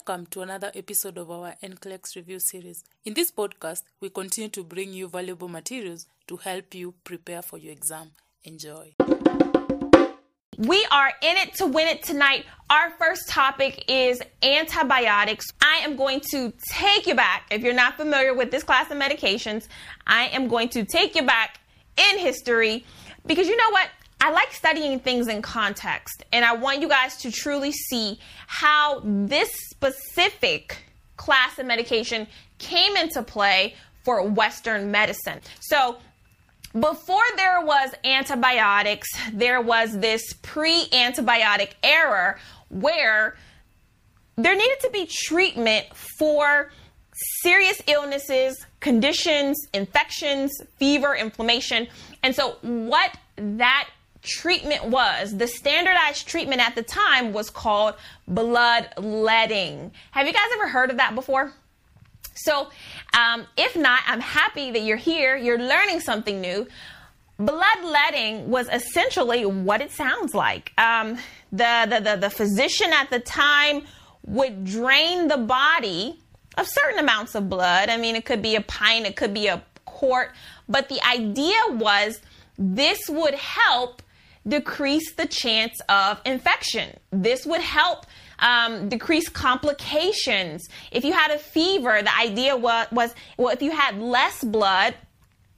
Welcome to another episode of our NCLEX review series. In this podcast, we continue to bring you valuable materials to help you prepare for your exam. Enjoy. We are in it to win it tonight. Our first topic is antibiotics. I am going to take you back. If you're not familiar with this class of medications, I am going to take you back in history because you know what? I like studying things in context, and I want you guys to truly see how this specific class of medication came into play for Western medicine. So, before there was antibiotics, there was this pre antibiotic era where there needed to be treatment for serious illnesses, conditions, infections, fever, inflammation. And so, what that treatment was, the standardized treatment at the time was called bloodletting. Have you guys ever heard of that before? So, um, if not, I'm happy that you're here. You're learning something new. Bloodletting was essentially what it sounds like. Um, the, the, the, the physician at the time would drain the body of certain amounts of blood. I mean, it could be a pint, it could be a quart, but the idea was this would help decrease the chance of infection. This would help um, decrease complications. If you had a fever, the idea was, was well, if you had less blood,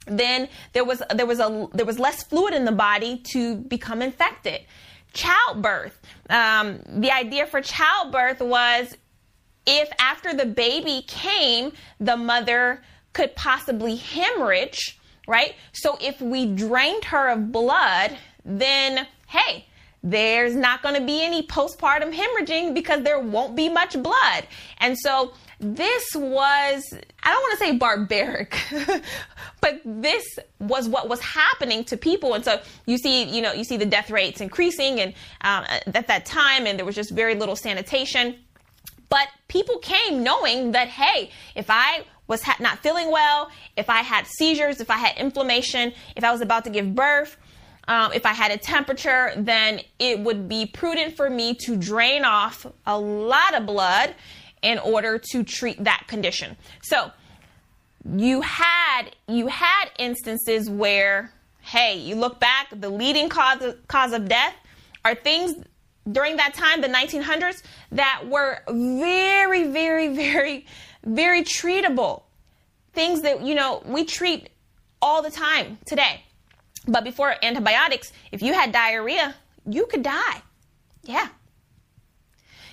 then there was there was a there was less fluid in the body to become infected. Childbirth. Um, the idea for childbirth was if after the baby came, the mother could possibly hemorrhage, right? So if we drained her of blood, then hey, there's not going to be any postpartum hemorrhaging because there won't be much blood. And so this was, I don't want to say barbaric, but this was what was happening to people. And so you see, you know, you see the death rates increasing and um, at that time, and there was just very little sanitation. But people came knowing that, hey, if I was ha- not feeling well, if I had seizures, if I had inflammation, if I was about to give birth, um, if I had a temperature, then it would be prudent for me to drain off a lot of blood in order to treat that condition. So you had you had instances where, hey, you look back, the leading cause of, cause of death are things during that time, the 1900s, that were very, very, very, very treatable. Things that you know we treat all the time today. But before antibiotics, if you had diarrhea, you could die. Yeah.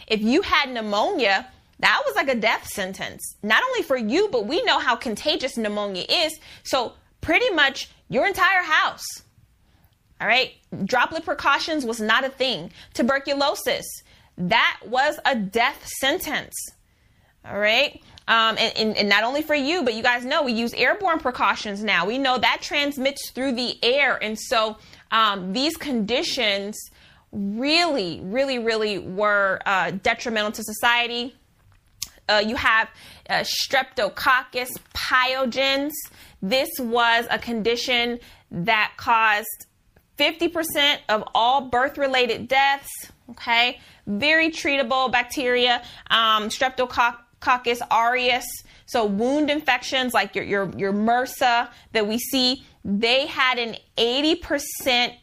If you had pneumonia, that was like a death sentence. Not only for you, but we know how contagious pneumonia is. So, pretty much your entire house. All right. Droplet precautions was not a thing. Tuberculosis, that was a death sentence. All right. Um, and, and, and, not only for you, but you guys know we use airborne precautions now. We know that transmits through the air. And so um, these conditions really, really, really were uh, detrimental to society. Uh, you have uh, streptococcus pyogenes. This was a condition that caused 50% of all birth related deaths. Okay, very treatable bacteria. Um, streptococcus Coccus aureus. So wound infections like your, your, your MRSA that we see, they had an 80%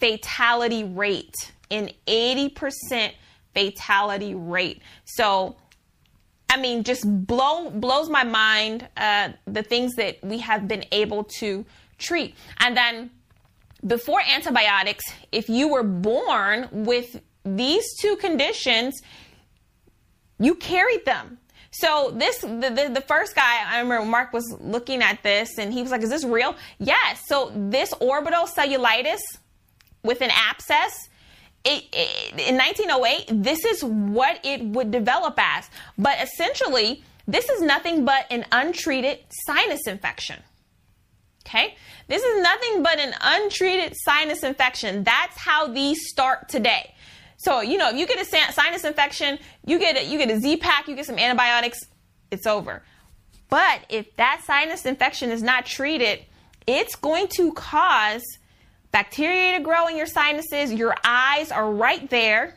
fatality rate. An 80% fatality rate. So, I mean, just blow blows my mind uh, the things that we have been able to treat. And then before antibiotics, if you were born with these two conditions, you carried them. So this the, the, the first guy I remember Mark was looking at this and he was like, "Is this real?" Yes. So this orbital cellulitis with an abscess. It, it, in 1908, this is what it would develop as. But essentially, this is nothing but an untreated sinus infection. Okay? This is nothing but an untreated sinus infection. That's how these start today. So, you know, if you get a sinus infection, you get a, you get a Z pack, you get some antibiotics, it's over. But if that sinus infection is not treated, it's going to cause bacteria to grow in your sinuses. Your eyes are right there.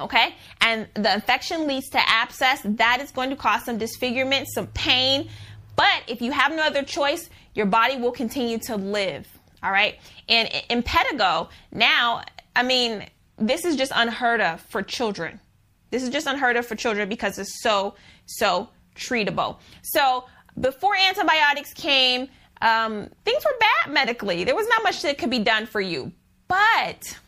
Okay, and the infection leads to abscess. That is going to cause some disfigurement, some pain. But if you have no other choice, your body will continue to live. All right, and impetigo now, I mean, this is just unheard of for children. This is just unheard of for children because it's so, so treatable. So before antibiotics came, um, things were bad medically. There was not much that could be done for you. But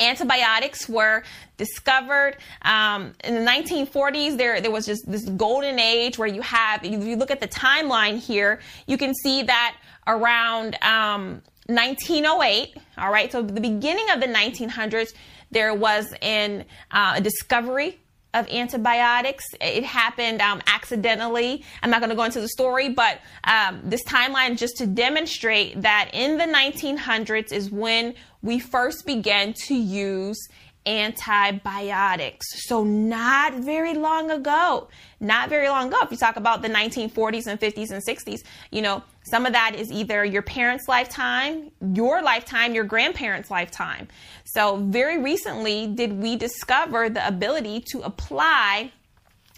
antibiotics were discovered um, in the 1940s there there was just this golden age where you have if you look at the timeline here you can see that around um, 1908 all right so the beginning of the 1900s there was an, uh, a discovery of antibiotics. It happened um, accidentally. I'm not going to go into the story, but um, this timeline just to demonstrate that in the 1900s is when we first began to use antibiotics. So, not very long ago, not very long ago, if you talk about the 1940s and 50s and 60s, you know, some of that is either your parents' lifetime, your lifetime, your grandparents' lifetime. So, very recently, did we discover the ability to apply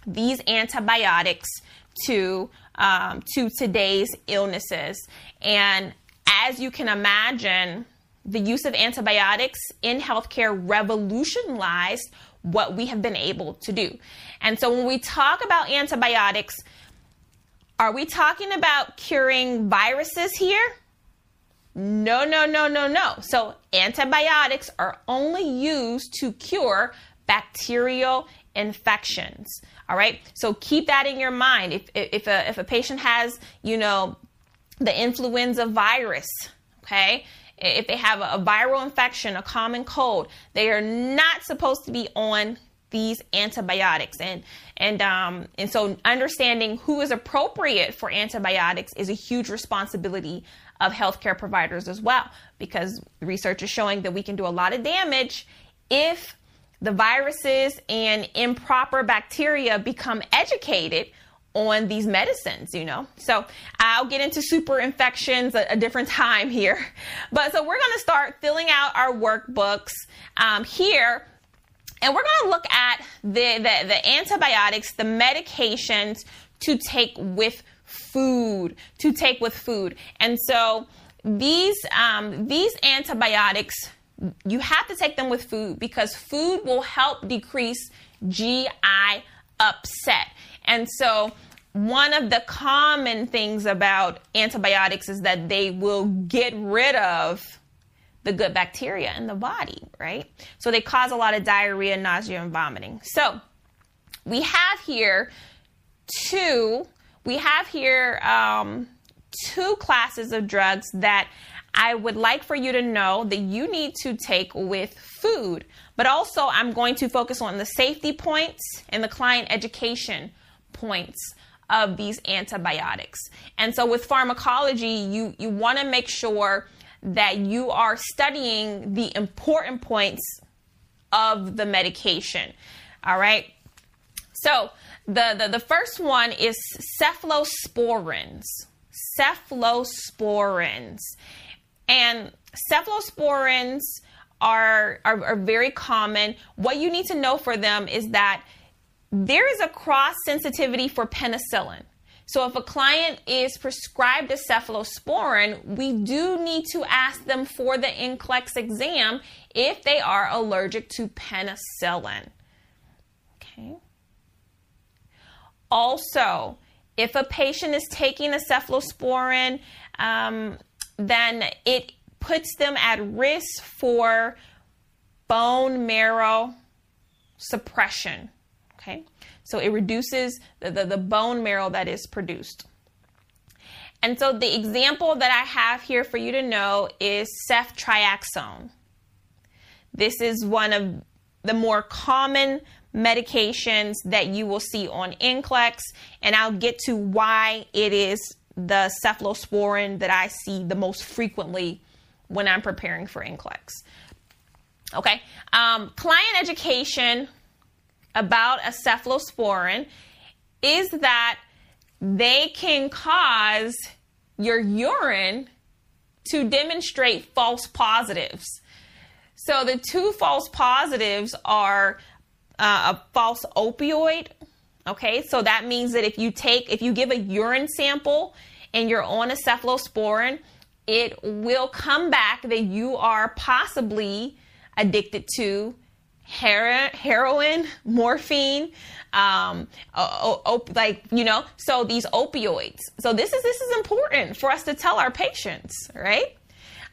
these antibiotics to um, to today's illnesses. And as you can imagine, the use of antibiotics in healthcare revolutionized what we have been able to do. And so when we talk about antibiotics, are we talking about curing viruses here? No, no, no, no, no. So antibiotics are only used to cure bacterial infections. All right. So keep that in your mind. If, if, a, if a patient has, you know, the influenza virus, okay, if they have a, viral infection, a common cold, they are not supposed to be on these antibiotics. And and um, and so understanding who is appropriate for antibiotics is a huge responsibility of healthcare providers as well because research is showing that we can do a lot of damage if the viruses and improper bacteria become educated on these medicines, you know. So I'll get into super infections a, a different time here. But so we're going to start filling out our workbooks um, here. And we're going to look at the, the, the antibiotics, the medications to take with food, to take with food. And so these, um, these antibiotics, you have to take them with food because food will help decrease GI upset. And so one of the common things about antibiotics is that they will get rid of the good bacteria in the body, right? So they cause a lot of diarrhea, nausea, and vomiting. So we have here two, we have here um, two classes of drugs that I would like for you to know that you need to take with food. But also, I'm going to focus on the safety points and the client education points of these antibiotics. And so with pharmacology, you, you want to make sure that you are studying the important points of the medication. All right. So the, the, the first one is cephalosporins. Cephalosporins. And cephalosporins are, are, are very common. What you need to know for them is that there is a cross sensitivity for penicillin. So if a client is prescribed a cephalosporin, we do need to ask them for the NCLEX exam if they are allergic to penicillin. Okay. Also, if a patient is taking a cephalosporin, um, then it puts them at risk for bone marrow suppression. Okay, so it reduces the, the, the bone marrow that is produced. And so the example that I have here for you to know is ceftriaxone. This is one of the more common medications that you will see on NCLEX, and I'll get to why it is the cephalosporin that I see the most frequently when I'm preparing for NCLEX. Okay, um, client education about a cephalosporin is that they can cause your urine to demonstrate false positives. So the two false positives are uh, a false opioid. Okay, so that means that if you take, if you give a urine sample and you're on a cephalosporin, it will come back that you are possibly addicted to heroin, morphine, um, op- like you know, so these opioids. So this is this is important for us to tell our patients, right?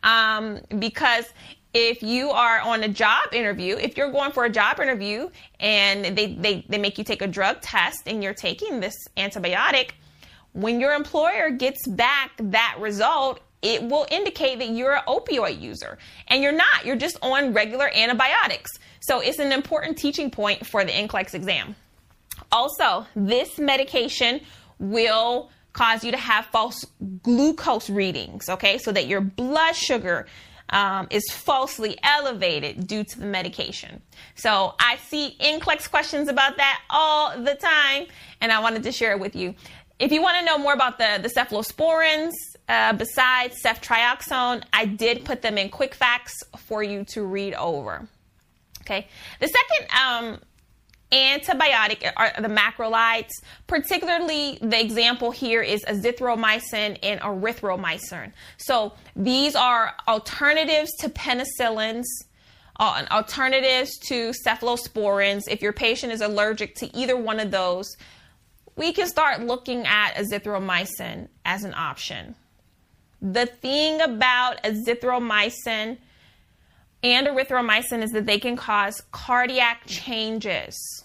Um, because if you are on a job interview, if you're going for a job interview and they, they, they make you take a drug test and you're taking this antibiotic, when your employer gets back that result, it will indicate that you're an opioid user. And you're not, you're just on regular antibiotics. So it's an important teaching point for the NCLEX exam. Also, this medication will cause you to have false glucose readings, okay? So that your blood sugar um, is falsely elevated due to the medication. So I see NCLEX questions about that all the time, and I wanted to share it with you. If you want to know more about the, the cephalosporins, uh, besides ceftriaxone, I did put them in quick facts for you to read over. Okay. The second um, antibiotic are the macrolides. Particularly, the example here is azithromycin and erythromycin. So these are alternatives to penicillins. Uh, alternatives to cephalosporins. If your patient is allergic to either one of those, we can start looking at azithromycin as an option. The thing about azithromycin and erythromycin is that they can cause cardiac changes,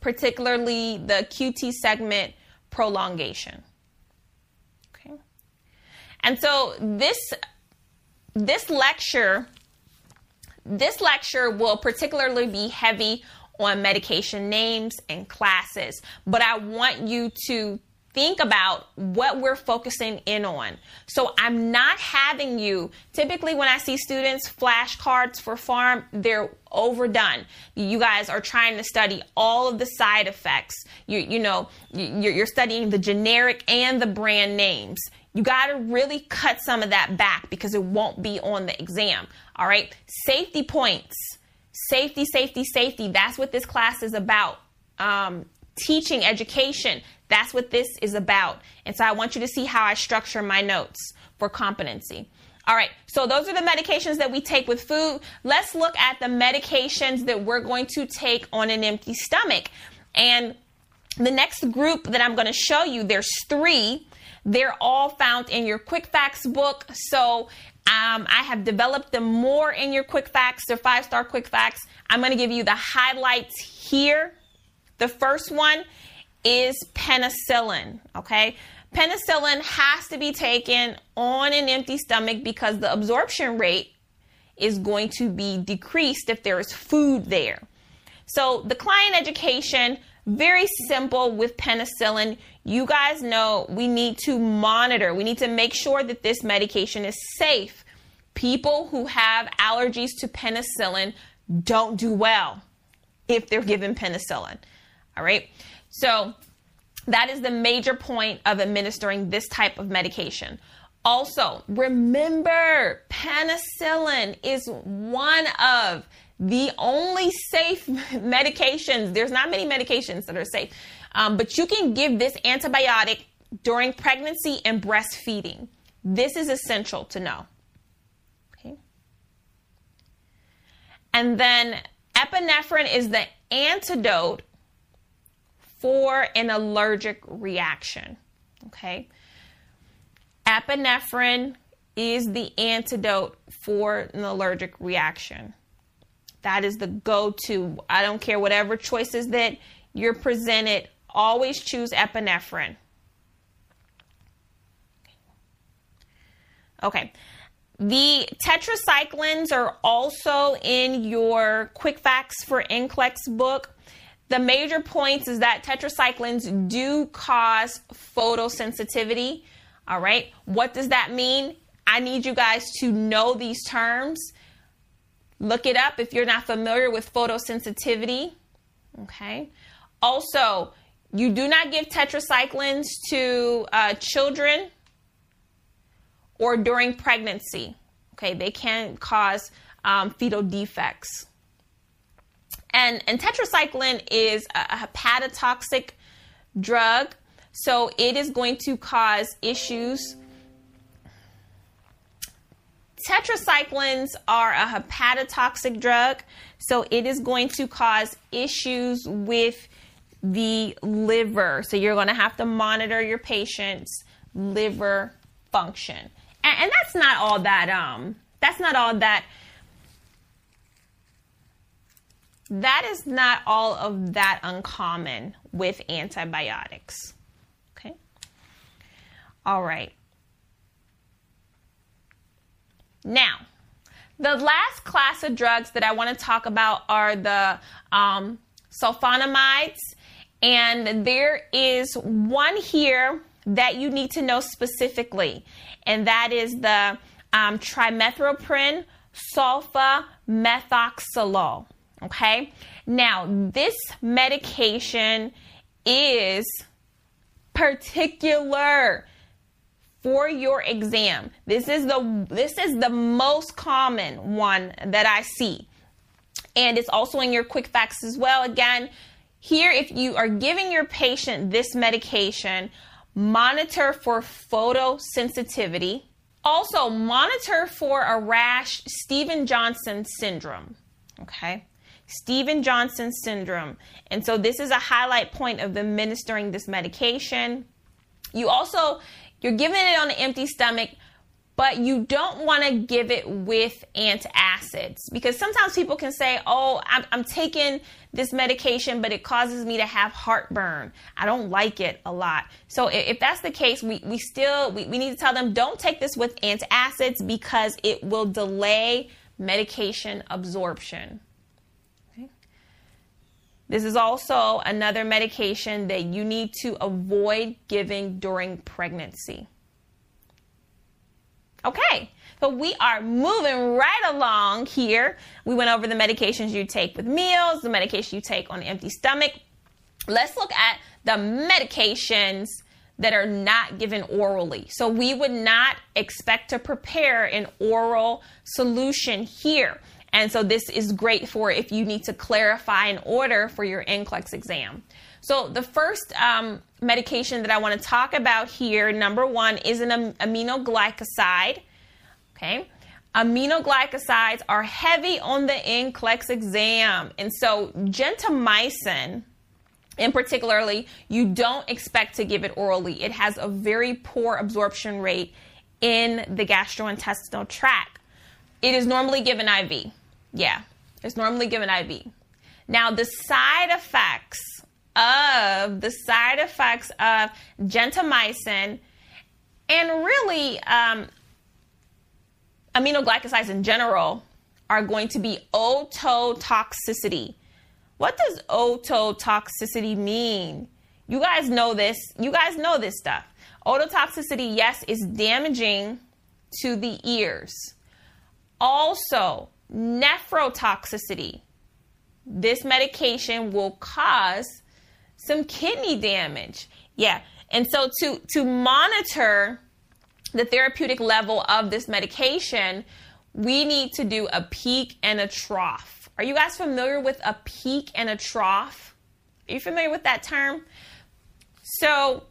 particularly the QT segment prolongation. Okay. And so this this lecture this lecture will particularly be heavy on medication names and classes, but I want you to think about what we're focusing in on. So I'm not having you, typically when I see students flashcards for pharm, they're overdone. You guys are trying to study all of the side effects. You, you know, you're, studying the generic and the brand names. You got to really cut some of that back because it won't be on the exam. All right. Safety points. Safety, safety, safety. That's what this class is about. Um, teaching education. That's what this is about. And so I want you to see how I structure my notes for competency. All right, so those are the medications that we take with food. Let's look at the medications that we're going to take on an empty stomach. And the next group that I'm going to show you, there's three. They're all found in your Quick Facts book. So um, I have developed them more in your Quick Facts. They're five star Quick Facts. I'm going to give you the highlights here the first one is penicillin, okay? Penicillin has to be taken on an empty stomach because the absorption rate is going to be decreased if there is food there. So, the client education, very simple with penicillin. You guys know we need to monitor, we need to make sure that this medication is safe. People who have allergies to penicillin don't do well if they're given penicillin. All right. So that is the major point of administering this type of medication. Also, remember penicillin is one of the only safe medications. There's not many medications that are safe, um, but you can give this antibiotic during pregnancy and breastfeeding. This is essential to know. Okay. And then epinephrine is the antidote for an allergic reaction. Okay. Epinephrine is the antidote for an allergic reaction. That is the go to. I don't care whatever choices that you're presented, always choose epinephrine. Okay. The tetracyclines are also in your Quick Facts for NCLEX book. The major points is that tetracyclines do cause photosensitivity. All right. What does that mean? I need you guys to know these terms. Look it up if you're not familiar with photosensitivity. Okay. Also, you do not give tetracyclines to uh, children or during pregnancy. Okay. They can cause um, fetal defects. And, and tetracycline is a, a hepatotoxic drug, so it is going to cause issues. Tetracyclines are a hepatotoxic drug, so it is going to cause issues with the liver. So you're going to have to monitor your patient's liver function. And, and that's not all that um that's not all that that is not all of that uncommon with antibiotics. Okay? All right. Now, the last class of drugs that I want to talk about are the um, sulfonamides. And there is one here that you need to know specifically, and that is the um, trimethoprim sulfa methoxazole. Okay. Now, this medication is particular for your exam. This is the this is the most common one that I see. And it's also in your quick facts as well. Again, here if you are giving your patient this medication, monitor for photosensitivity. Also, monitor for a rash Steven Johnson syndrome. Okay? Steven Johnson syndrome. And so this is a highlight point of administering this medication. You also you're giving it on an empty stomach, but you don't want to give it with antacids because sometimes people can say, "Oh, I'm, I'm, taking this medication, but it causes me to have heartburn. I don't like it a lot." So if, if that's the case, we, we still we, we need to tell them don't take this with antacids because it will delay medication absorption. This is also another medication that you need to avoid giving during pregnancy. Okay, so we are moving right along here. We went over the medications you take with meals, the medication you take on an empty stomach. Let's look at the medications that are not given orally. So we would not expect to prepare an oral solution here. And so this is great for if you need to clarify an order for your NCLEX exam. So the first um, medication that I want to talk about here, number one, is an am- aminoglycoside. Okay. Aminoglycosides are heavy on the NCLEX exam. And so gentamicin, in particularly, you don't expect to give it orally. It has a very poor absorption rate in the gastrointestinal tract. It is normally given IV. Yeah, it's normally given IV. Now, the side effects of the side effects of gentamicin and really um, aminoglycosides in general are going to be ototoxicity. What does ototoxicity mean? You guys know this. You guys know this stuff. Ototoxicity, yes, is damaging to the ears. Also, nephrotoxicity. This medication will cause some kidney damage. Yeah. And so to to monitor the therapeutic level of this medication, we need to do a peak and a trough. Are you guys familiar with a peak and a trough? Are you familiar with that term? So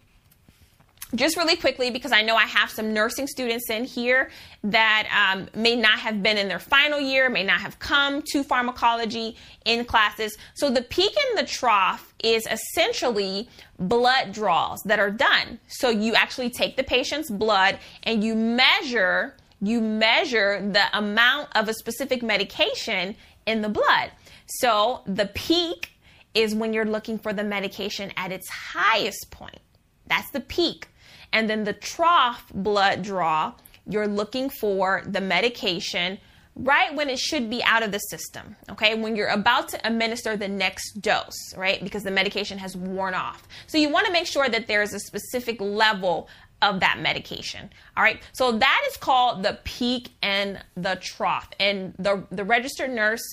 just really quickly, because I know I have some nursing students in here that um, may not have been in their final year, may not have come to pharmacology in classes. So the peak and the trough is essentially blood draws that are done. So you actually take the patient's blood and you measure you measure the amount of a specific medication in the blood. So the peak is when you're looking for the medication at its highest point. That's the peak. And then the trough blood draw, you're looking for the medication right when it should be out of the system, okay? When you're about to administer the next dose, right? Because the medication has worn off. So you want to make sure that there is a specific level of that medication. All right. So that is called the peak and the trough. And the, the registered nurse,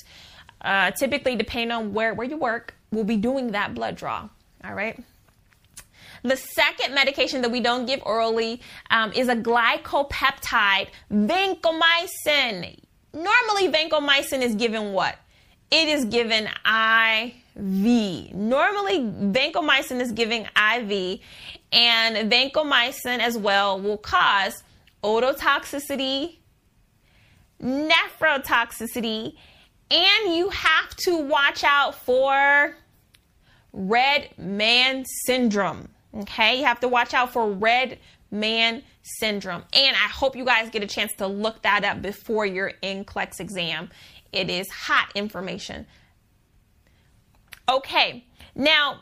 uh, typically depending on where, where you work, will be doing that blood draw. All right. The second medication that we don't give orally um, is a glycopeptide, vancomycin. Normally, vancomycin is given what? it is given IV. Normally, vancomycin is given IV, and vancomycin as well will cause ototoxicity, nephrotoxicity, and you have to watch out for red man syndrome. Okay, you have to watch out for red man syndrome. And I hope you guys get a chance to look that up before your NCLEX exam. It is hot information. Okay, now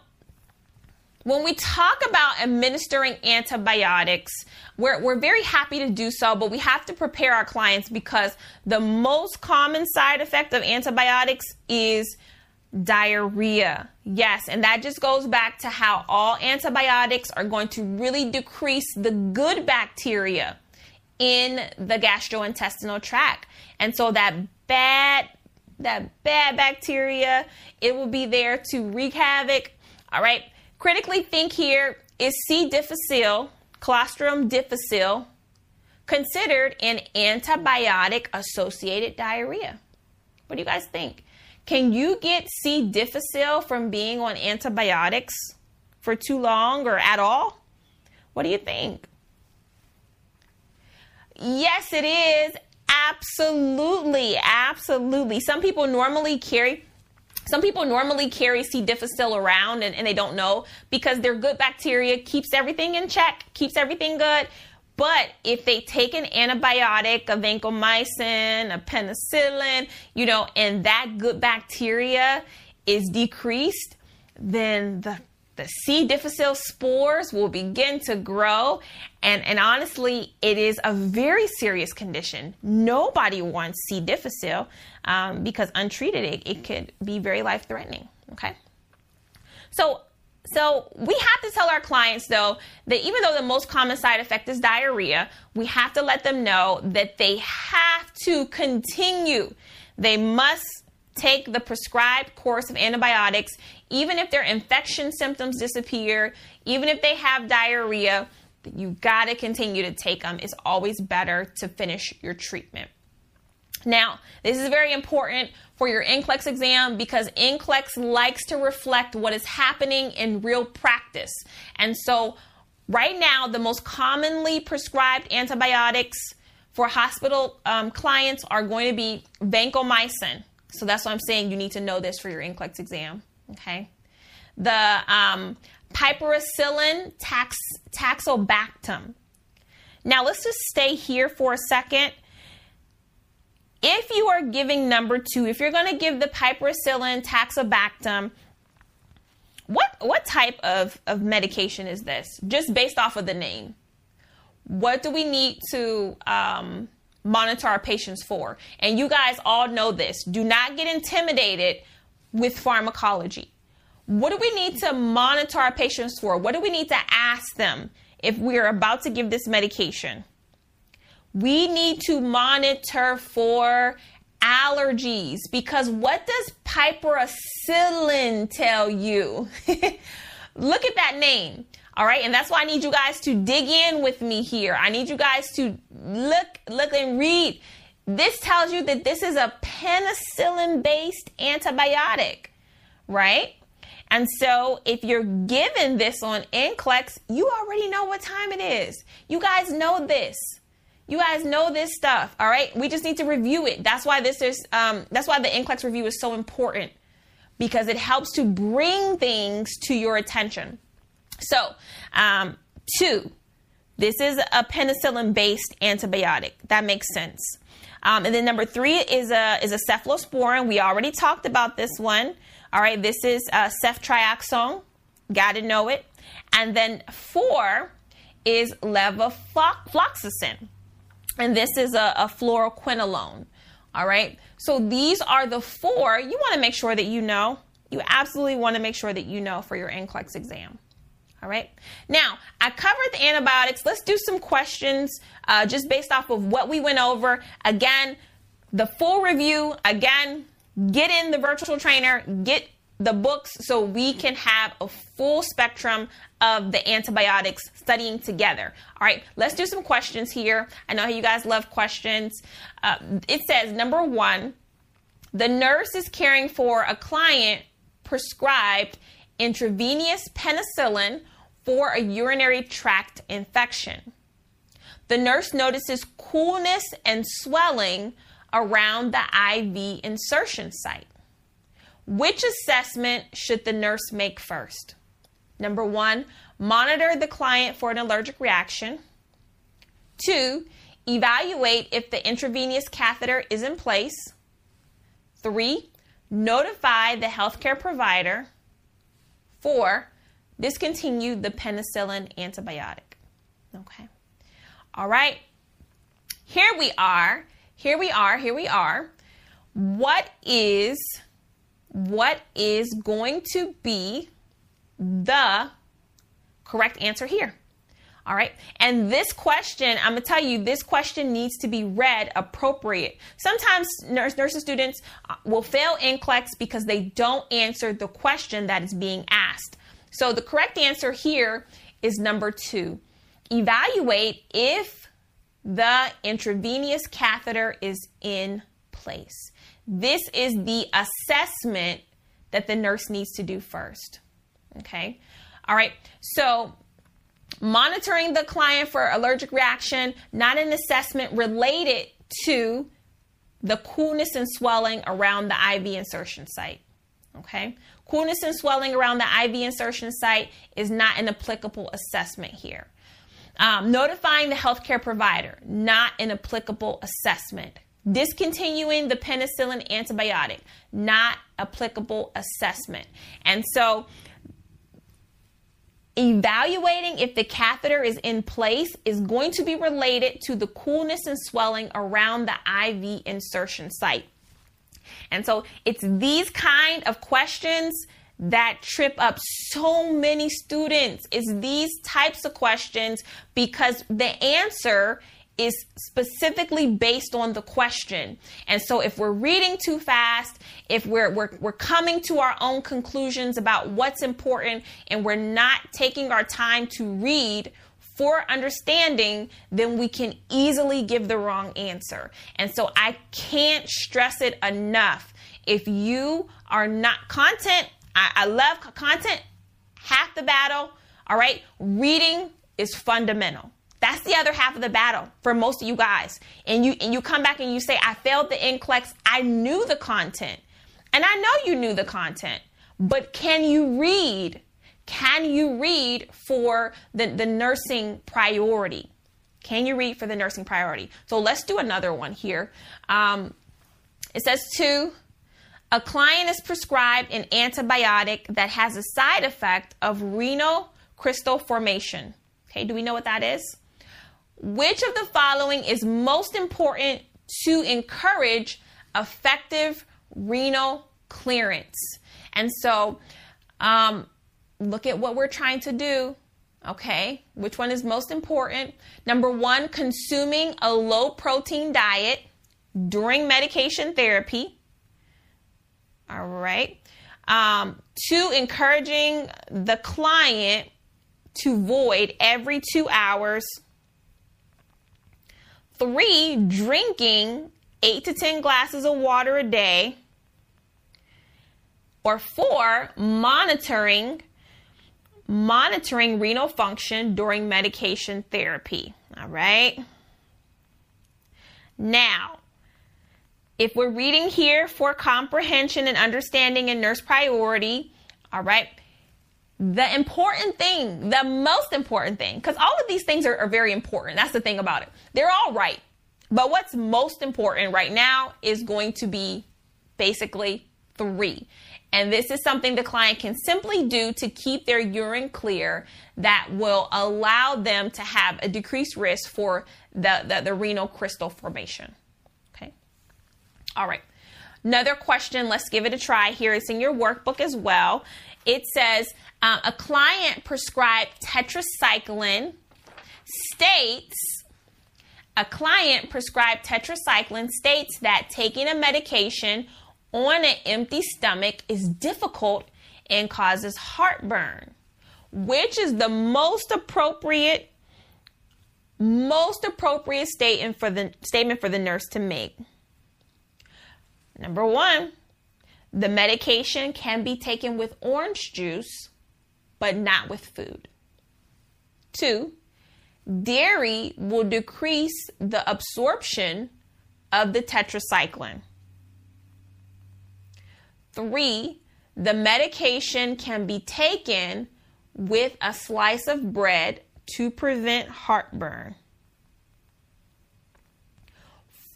when we talk about administering antibiotics, we're, we're very happy to do so, but we have to prepare our clients because the most common side effect of antibiotics is diarrhea. Yes, and that just goes back to how all antibiotics are going to really decrease the good bacteria in the gastrointestinal tract. And so that bad that bad bacteria, it will be there to wreak havoc. All right. Critically think here is C. difficile, Clostridium difficile, considered an antibiotic associated diarrhea? What do you guys think? Can you get C. difficile from being on antibiotics for too long or at all? What do you think? Yes, it is. Absolutely. Absolutely. Some people normally carry some people normally carry C. difficile around and, and, they don't know because their good bacteria keeps everything in check, keeps everything good. But if they take an antibiotic, a vancomycin, a penicillin, you know, and that good bacteria is decreased, then the the C. difficile spores will begin to grow. And, and honestly, it is a very serious condition. Nobody wants C. difficile um, because untreated, it, it could be very life threatening. Okay. So so we have to tell our clients though that even though the most common side effect is diarrhea, we have to let them know that they have to continue. They must take the prescribed course of antibiotics even if their infection symptoms disappear, even if they have diarrhea, you got to continue to take them. It's always better to finish your treatment. Now, this is very important for your NCLEX exam because NCLEX likes to reflect what is happening in real practice. And so, right now, the most commonly prescribed antibiotics for hospital um, clients are going to be vancomycin. So, that's why I'm saying you need to know this for your NCLEX exam. Okay. The um, piperacillin tax, tazobactam. Now, let's just stay here for a second if you are giving number two, if you're going to give the piperacillin tazobactam, what what type of, of medication is this? Just based off of the name. What do we need to um, monitor our patients for? And you guys all know this. Do not get intimidated with pharmacology. What do we need to monitor our patients for? What do we need to ask them if we're about to give this medication? We need to monitor for allergies because what does piperacillin tell you? Look at that name. All right, and that's why I need you guys to dig in with me here. I need you guys to look look and read. This tells you that this is a penicillin based antibiotic, right? And so if you're given this on NCLEX, you already know what time it is. You guys know this. You guys know this stuff, all right? We just need to review it. That's why this is um, that's why the NCLEX review is so important because it helps to bring things to your attention. So, um, two, this is a penicillin-based antibiotic. That makes sense. Um, and then number three is a is a cephalosporin. We already talked about this one. All right, this is uh, ceftriaxone. Got to know it. And then four is levofloxacin and this is a, a fluoroquinolone. All right. So these are the four you want to make sure that you know. You absolutely want to make sure that you know for your NCLEX exam. All right. Now, I covered the antibiotics. Let's do some questions uh, just based off of what we went over. Again, the full review. Again, get in the virtual trainer, get the books so we can have a full spectrum of the antibiotics studying together. All right, let's do some questions here. I know you guys love questions. Uh, it says number one, The nurse is caring for a client prescribed intravenous penicillin for a urinary tract infection. The nurse notices coolness and swelling around the IV insertion site. Which assessment should the nurse make first? Number one, monitor the client for an allergic reaction. Two, evaluate if the intravenous catheter is in place. Three, notify the healthcare provider. Four, discontinue the penicillin antibiotic. Okay. All right. Here we are. Here we are. Here we are. What is what is going to be the correct answer here? All right. And this question, I'm going to tell you, this question needs to be read appropriate. Sometimes nurse, nursing students uh, will fail NCLEX because they don't answer the question that is being asked. So the correct answer here is number two. Evaluate if the intravenous catheter is in place. This is the assessment that the nurse needs to do first. Okay. All right. So monitoring the client for allergic reaction, not an assessment related to the coolness and swelling around the IV insertion site. Okay. Coolness and swelling around the IV insertion site is not an applicable assessment here. Um, notifying the healthcare provider, not an applicable assessment. Discontinuing the penicillin antibiotic, not applicable assessment. And so evaluating if the catheter is in place is going to be related to the coolness and swelling around the IV insertion site. And so it's these kind of questions that trip up so many students is these types of questions because the answer is specifically based on the question. And so if we're reading too fast, if we're, we're, we're coming to our own conclusions about what's important and we're not taking our time to read for understanding, then we can easily give the wrong answer. And so I can't stress it enough. If you are not content, I, I love content, half the battle. All right. Reading is fundamental. That's the other half of the battle for most of you guys. And you and you come back and you say, I failed the NCLEX. I knew the content. And I know you knew the content. But can you read? Can you read for the, the nursing priority? Can you read for the nursing priority? So let's do another one here. Um, it says two, a client is prescribed an antibiotic that has a side effect of renal crystal formation. Okay, do we know what that is? Which of the following is most important to encourage effective renal clearance? And so, um, look at what we're trying to do. Okay, which one is most important? Number one, consuming a low protein diet during medication therapy. All right. Um, two, encouraging the client to void every two hours. Three, drinking eight to 10 glasses of water a day. Or four, monitoring monitoring renal function during medication therapy. All right. Now, if we're reading here for comprehension and understanding and nurse priority, all right, the important thing, the most important thing, because all of these things are, are, very important. That's the thing about it. They're all right. But what's most important right now is going to be basically three. And this is something the client can simply do to keep their urine clear that will allow them to have a decreased risk for the, the, the renal crystal formation. Okay. All right. Another question, let's give it a try here. It's in your workbook as well. It says um, a client prescribed tetracycline states a client prescribed tetracycline states that taking a medication on an empty stomach is difficult and causes heartburn. Which is the most appropriate most appropriate statement for the statement for the nurse to make? Number one, the medication can be taken with orange juice, but not with food. Two, dairy will decrease the absorption of the tetracycline. Three, the medication can be taken with a slice of bread to prevent heartburn.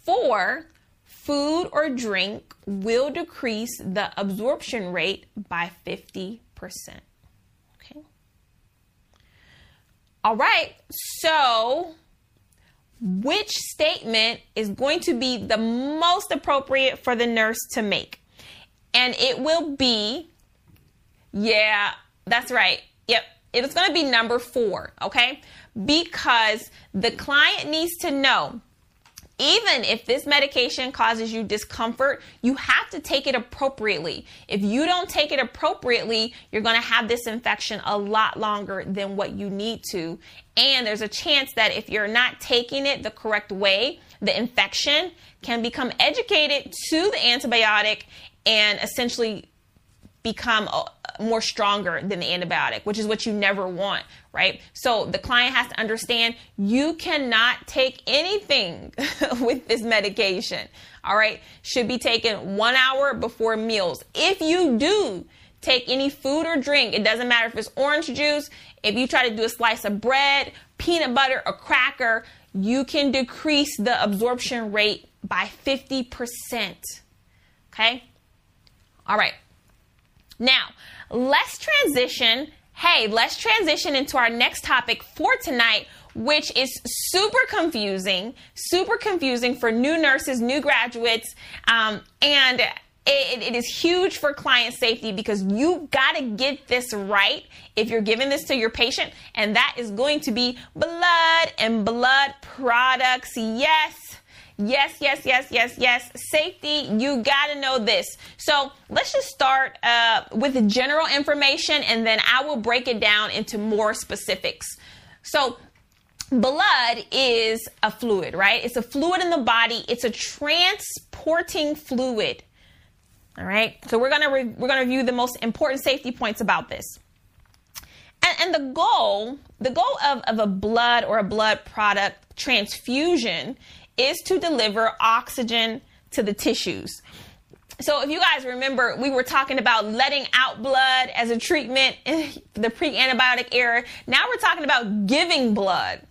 Four, food or drink will decrease the absorption rate by 50%. Okay. All right, so which statement is going to be the most appropriate for the nurse to make? And it will be, yeah, that's right. Yep, it is going to be number four, okay? Because the client needs to know even if this medication causes you discomfort, you have to take it appropriately. If you don't take it appropriately, you're going to have this infection a lot longer than what you need to. And there's a chance that if you're not taking it the correct way, the infection can become educated to the antibiotic and essentially become more stronger than the antibiotic, which is what you never want, right? So the client has to understand you cannot take anything with this medication, all right? Should be taken one hour before meals. If you do take any food or drink, it doesn't matter if it's orange juice, if you try to do a slice of bread, peanut butter, a cracker, you can decrease the absorption rate by 50%. Okay? All right. Now, let's transition. Hey, let's transition into our next topic for tonight, which is super confusing, super confusing for new nurses, new graduates, um, and it, it is huge for client safety because you got to get this right if you're giving this to your patient, and that is going to be blood and blood products. Yes. Yes, yes, yes, yes, yes. Safety, you got to know this. So let's just start uh, with general information and then I will break it down into more specifics. So, blood is a fluid, right? It's a fluid in the body, it's a transporting fluid. All right. So we're gonna re- we're gonna review the most important safety points about this. And, and the goal, the goal of, of a blood or a blood product transfusion is to deliver oxygen to the tissues. So, if you guys remember, we were talking about letting out blood as a treatment in the pre antibiotic era. Now we're talking about giving blood.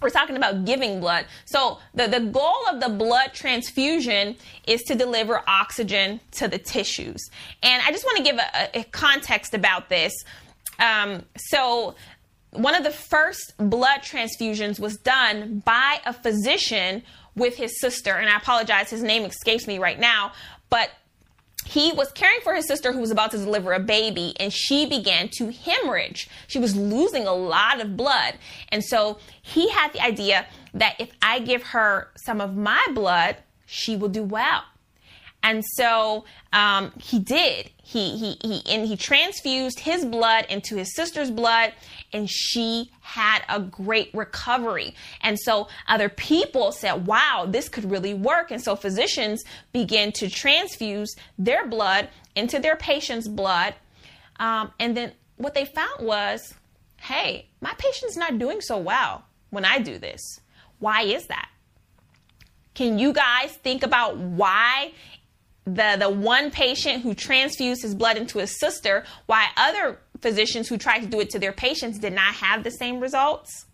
We're talking about giving blood. So, the, the goal of the blood transfusion is to deliver oxygen to the tissues. And I just want to give a, a context about this. Um, so, one of the first blood transfusions was done by a physician with his sister, and I apologize, his name escapes me right now, but he was caring for his sister who was about to deliver a baby and she began to hemorrhage. She was losing a lot of blood. And so he had the idea that if I give her some of my blood, she will do well. And so um, he did. He he he and he transfused his blood into his sister's blood, and she had a great recovery. And so other people said, "Wow, this could really work." And so physicians began to transfuse their blood into their patient's blood, um, and then what they found was, "Hey, my patient's not doing so well when I do this. Why is that?" Can you guys think about why the the one patient who transfused his blood into his sister, why other physicians who tried to do it to their patients did not have the same results?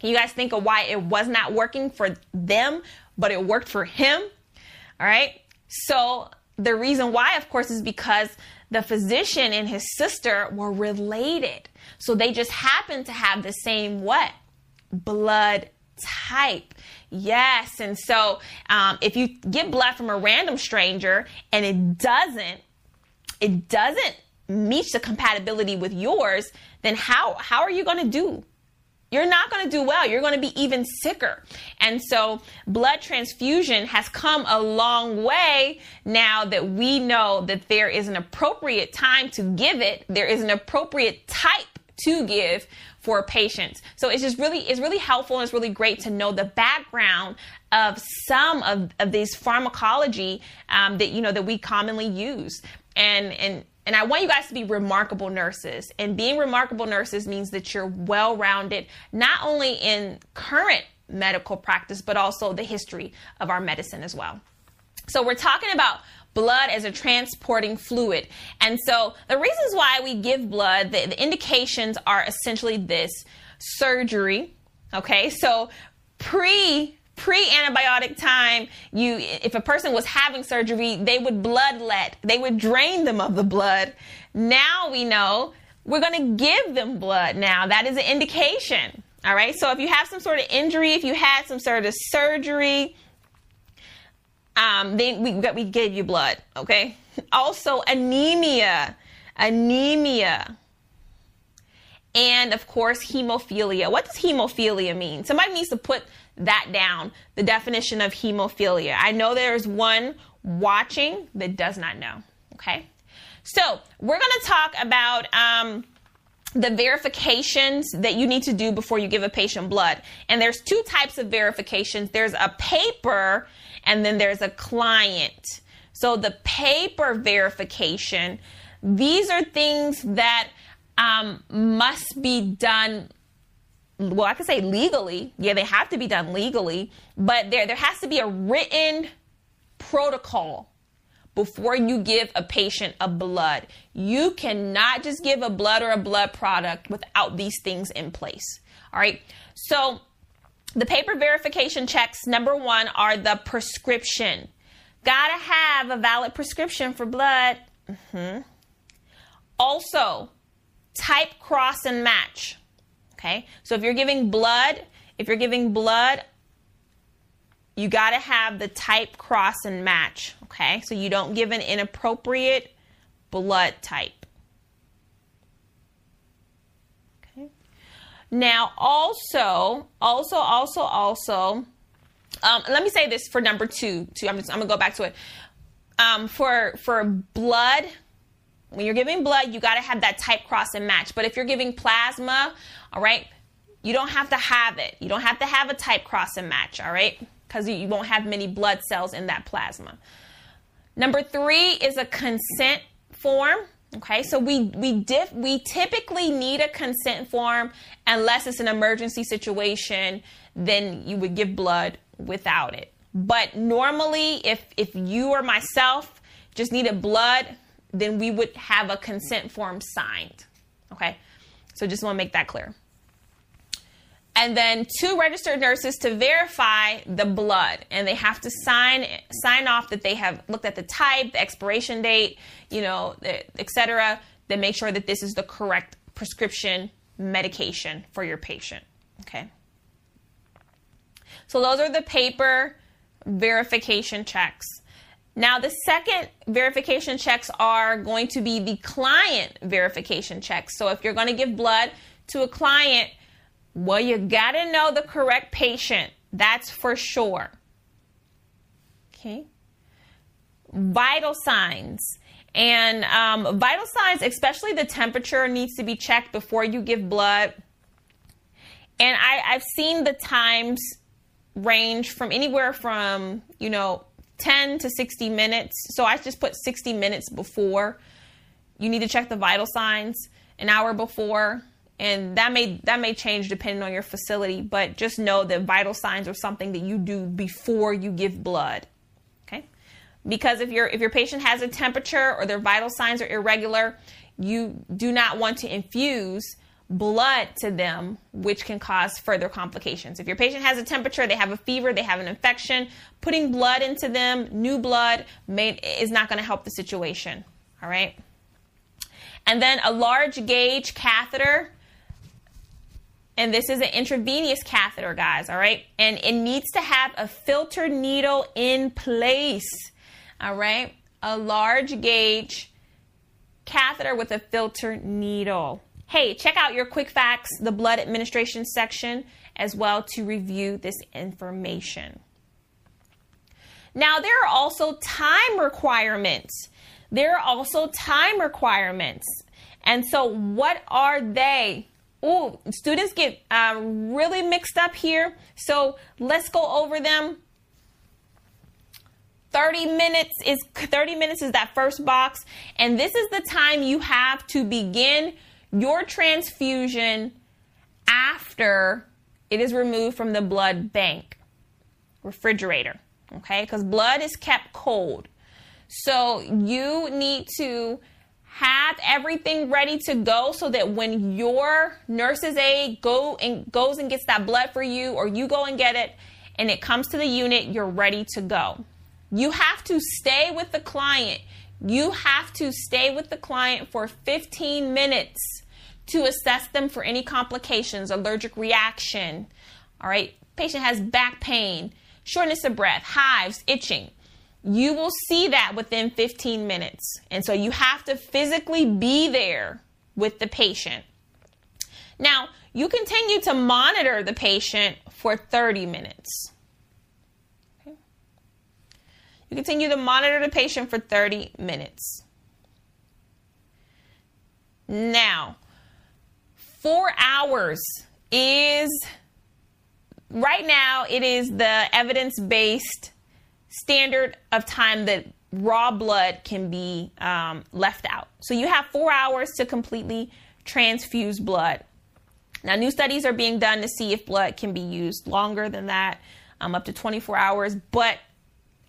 Can you guys think of why it was not working for them, but it worked for him? All right. So the reason why, of course, is because the physician and his sister were related. So they just happened to have the same what? Blood type. Yes. And so um, if you get blood from a random stranger and it doesn't, it doesn't meet the compatibility with yours, then how, how are you going to do? You're not going to do well. You're going to be even sicker. And so blood transfusion has come a long way now that we know that there is an appropriate time to give it. There is an appropriate type to give for patients. So it's just really it's really helpful and it's really great to know the background of some of, of these pharmacology um, that you know that we commonly use. And and and I want you guys to be remarkable nurses. And being remarkable nurses means that you're well rounded, not only in current medical practice, but also the history of our medicine as well. So we're talking about blood as a transporting fluid. And so the reasons why we give blood, the, the indications are essentially this surgery. Okay, so pre pre antibiotic time, you if a person was having surgery, they would bloodlet, they would drain them of the blood. Now we know we're going to give them blood now. That is an indication. All right. So if you have some sort of injury, if you had some sort of surgery, um, then we we gave you blood. Okay. Also anemia, anemia, and of course hemophilia. What does hemophilia mean? Somebody needs to put that down. The definition of hemophilia. I know there's one watching that does not know. Okay. So we're to talk about. Um, the verifications that you need to do before you give a patient blood. And there's two types of verifications. There's a paper and then there's a client. So the paper verification, these are things that um, must be done. Well, I could say legally. Yeah, they have to be done legally, but there there has to be a written protocol before you give a patient a blood. You cannot just give a blood or a blood product without these things in place. All right. So the paper verification checks, number one, are the prescription. Gotta have a valid prescription for blood. Mm-hmm. Also, type, cross, and match. Okay. So if you're giving blood, if you're giving blood, you got to have the type, cross, and match. Okay, so you don't give an inappropriate blood type. Okay. Now, also, also, also, also, um, let me say this for number two. Two. I'm just. I'm gonna go back to it. Um, for for blood, when you're giving blood, you got to have that type, cross, and match. But if you're giving plasma, all right, you don't have to have it. You don't have to have a type, cross, and match. All right because you won't have many blood cells in that plasma. Number three is a consent form. Okay, so we we diff, we typically need a consent form unless it's an emergency situation. Then you would give blood without it. But normally, if if you or myself just needed blood, then we would have a consent form signed. Okay, so just want to make that clear and then two registered nurses to verify the blood. And they have to sign sign off that they have looked at the type the expiration date you know etc then make sure that this is the correct prescription medication for your patient. Okay? So those are the paper verification checks. Now the second verification checks are going to be the client verification checks. So if you're going to give blood to a client well, you got to know the correct patient. That's for sure. Okay. Vital signs. And um, vital signs, especially the temperature, needs to be checked before you give blood. And I, I've seen the times range from anywhere from, you know, 10 to 60 minutes. So I just put 60 minutes before. You need to check the vital signs an hour before and that may that may change depending on your facility but just know that vital signs are something that you do before you give blood okay? Because if your if your patient has a temperature or their vital signs are irregular you do not want to infuse blood to them which can cause further complications. If your patient has a temperature they have a fever they have an infection putting blood into them new blood may, is not going to help the situation all right? And then a large gauge catheter and this is an intravenous catheter, guys, all right? And it needs to have a filter needle in place, all right? A large gauge catheter with a filter needle. Hey, check out your quick facts, the blood administration section, as well to review this information. Now, there are also time requirements. There are also time requirements. And so, what are they? Oh, students get uh, really mixed up here. So let's go over them. 30 minutes is 30 minutes is that first box and this is the time you have to begin your transfusion after it is removed from the blood bank refrigerator okay because blood is kept cold so you need to have everything ready to go so that when your nurse's aide go and goes and gets that blood for you or you go and get it and it comes to the unit you're ready to go you have to stay with the client. You have to stay with the client for 15 minutes to assess them for any complications, allergic reaction. All right, patient has back pain, shortness of breath, hives, itching. You will see that within 15 minutes. And so you have to physically be there with the patient. Now, you continue to monitor the patient for 30 minutes. You continue to monitor the patient for 30 minutes. Now, four hours is right now it is the evidence-based standard of time that raw blood can be um, left out. So you have four hours to completely transfuse blood. Now, new studies are being done to see if blood can be used longer than that, um, up to 24 hours. But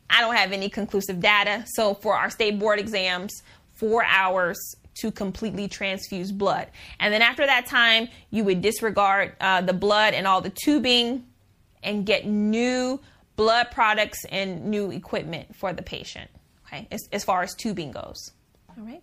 I don't have any conclusive data. So for our state board exams, four hours to completely transfuse blood. And then after that time, you would disregard uh, the blood and all the tubing and get new blood products and new equipment for the patient, okay, as, as far as tubing goes. All right.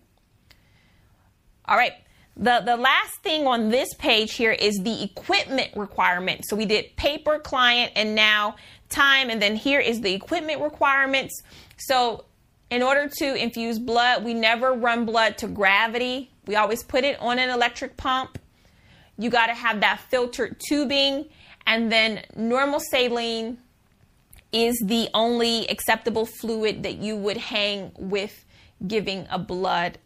All right. The, the last thing on this page here is the equipment requirement. So we did paper, client, and now time. And then here is the equipment requirements. So in order to infuse blood, we never run blood to gravity. We always put it on an electric pump. You got to have that filtered tubing. And then normal saline is the only acceptable fluid that you would hang with giving a blood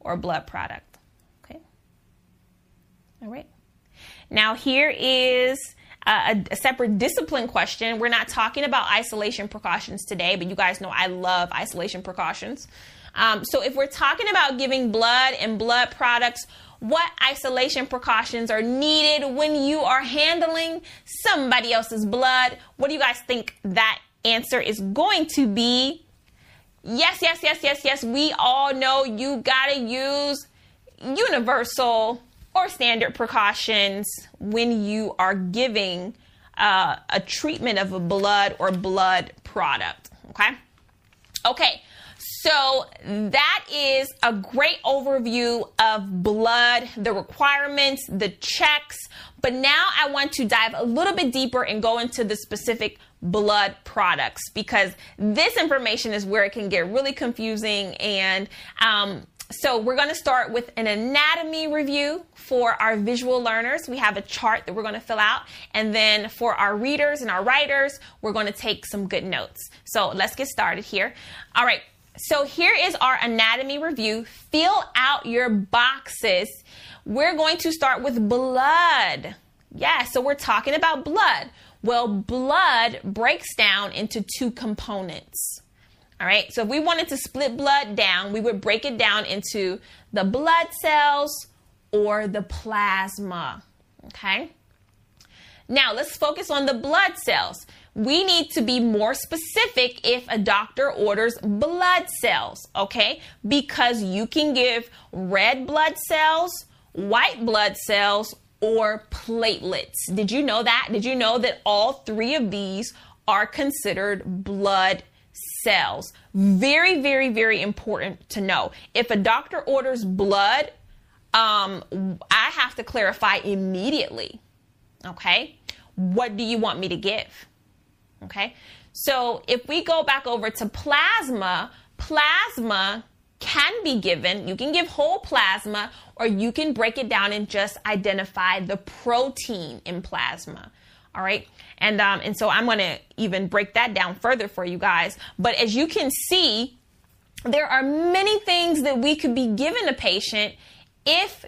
or blood product. Okay. All right. Now, here is a, a, separate discipline question. We're not talking about isolation precautions today, but you guys know I love isolation precautions. Um, so if we're talking about giving blood and blood products, what isolation precautions are needed when you are handling somebody else's blood? What do you guys think that answer is going to be? Yes, yes, yes, yes, yes. We all know you gotta use universal or standard precautions when you are giving uh, a treatment of a blood or blood product. Okay. Okay. So that is a great overview of blood, the requirements, the checks. But now I want to dive a little bit deeper and go into the specific blood products because this information is where it can get really confusing and um, so we're going to start with an anatomy review for our visual learners. We have a chart that we're going to fill out. And then for our readers and our writers, we're going to take some good notes. So let's get started here. All right. So here is our anatomy review. Fill out your boxes. We're going to start with blood. Yeah, so we're talking about blood. Well, blood breaks down into two components. All right, so if we wanted to split blood down, we would break it down into the blood cells or the plasma. Okay, now let's focus on the blood cells. We need to be more specific if a doctor orders blood cells, okay? Because you can give red blood cells, white blood cells, or platelets. Did you know that? Did you know that all three of these are considered blood cells. Very, very, very important to know. If a doctor orders blood, um, I have to clarify immediately. Okay. What do you want me to give? Okay. So if we go back over to plasma, plasma can be given. You can give whole plasma or you can break it down and just identify the protein in plasma. All right. And, um, and so I'm going to even break that down further for you guys. But as you can see, there are many things that we could be giving a patient if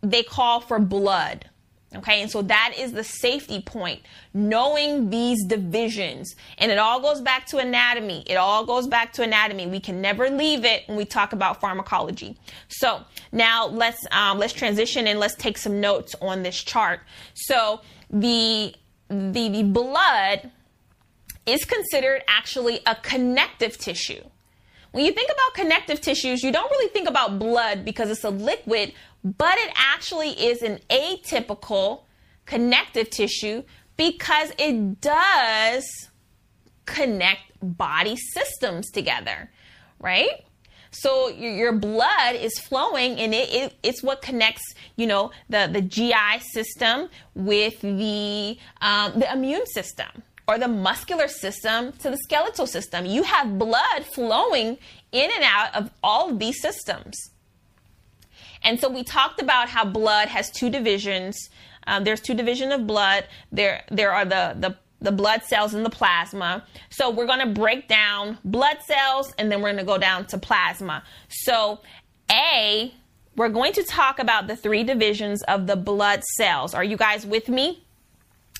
they call for blood. Okay, and so that is the safety point, knowing these divisions. And it all goes back to anatomy. It all goes back to anatomy. We can never leave it when we talk about pharmacology. So now let's um, let's transition and let's take some notes on this chart. So the the, the blood is considered actually a connective tissue. When you think about connective tissues, you don't really think about blood because it's a liquid, but it actually is an atypical connective tissue because it does connect body systems together, right? So your, blood is flowing and it, it, it's what connects, you know, the, the GI system with the, um, the immune system or the muscular system to the skeletal system. You have blood flowing in and out of all of these systems. And so we talked about how blood has two divisions. Um, there's two divisions of blood. There, there are the, the the blood cells and the plasma. So we're going to break down blood cells and then we're going to go down to plasma. So A, we're going to talk about the three divisions of the blood cells. Are you guys with me?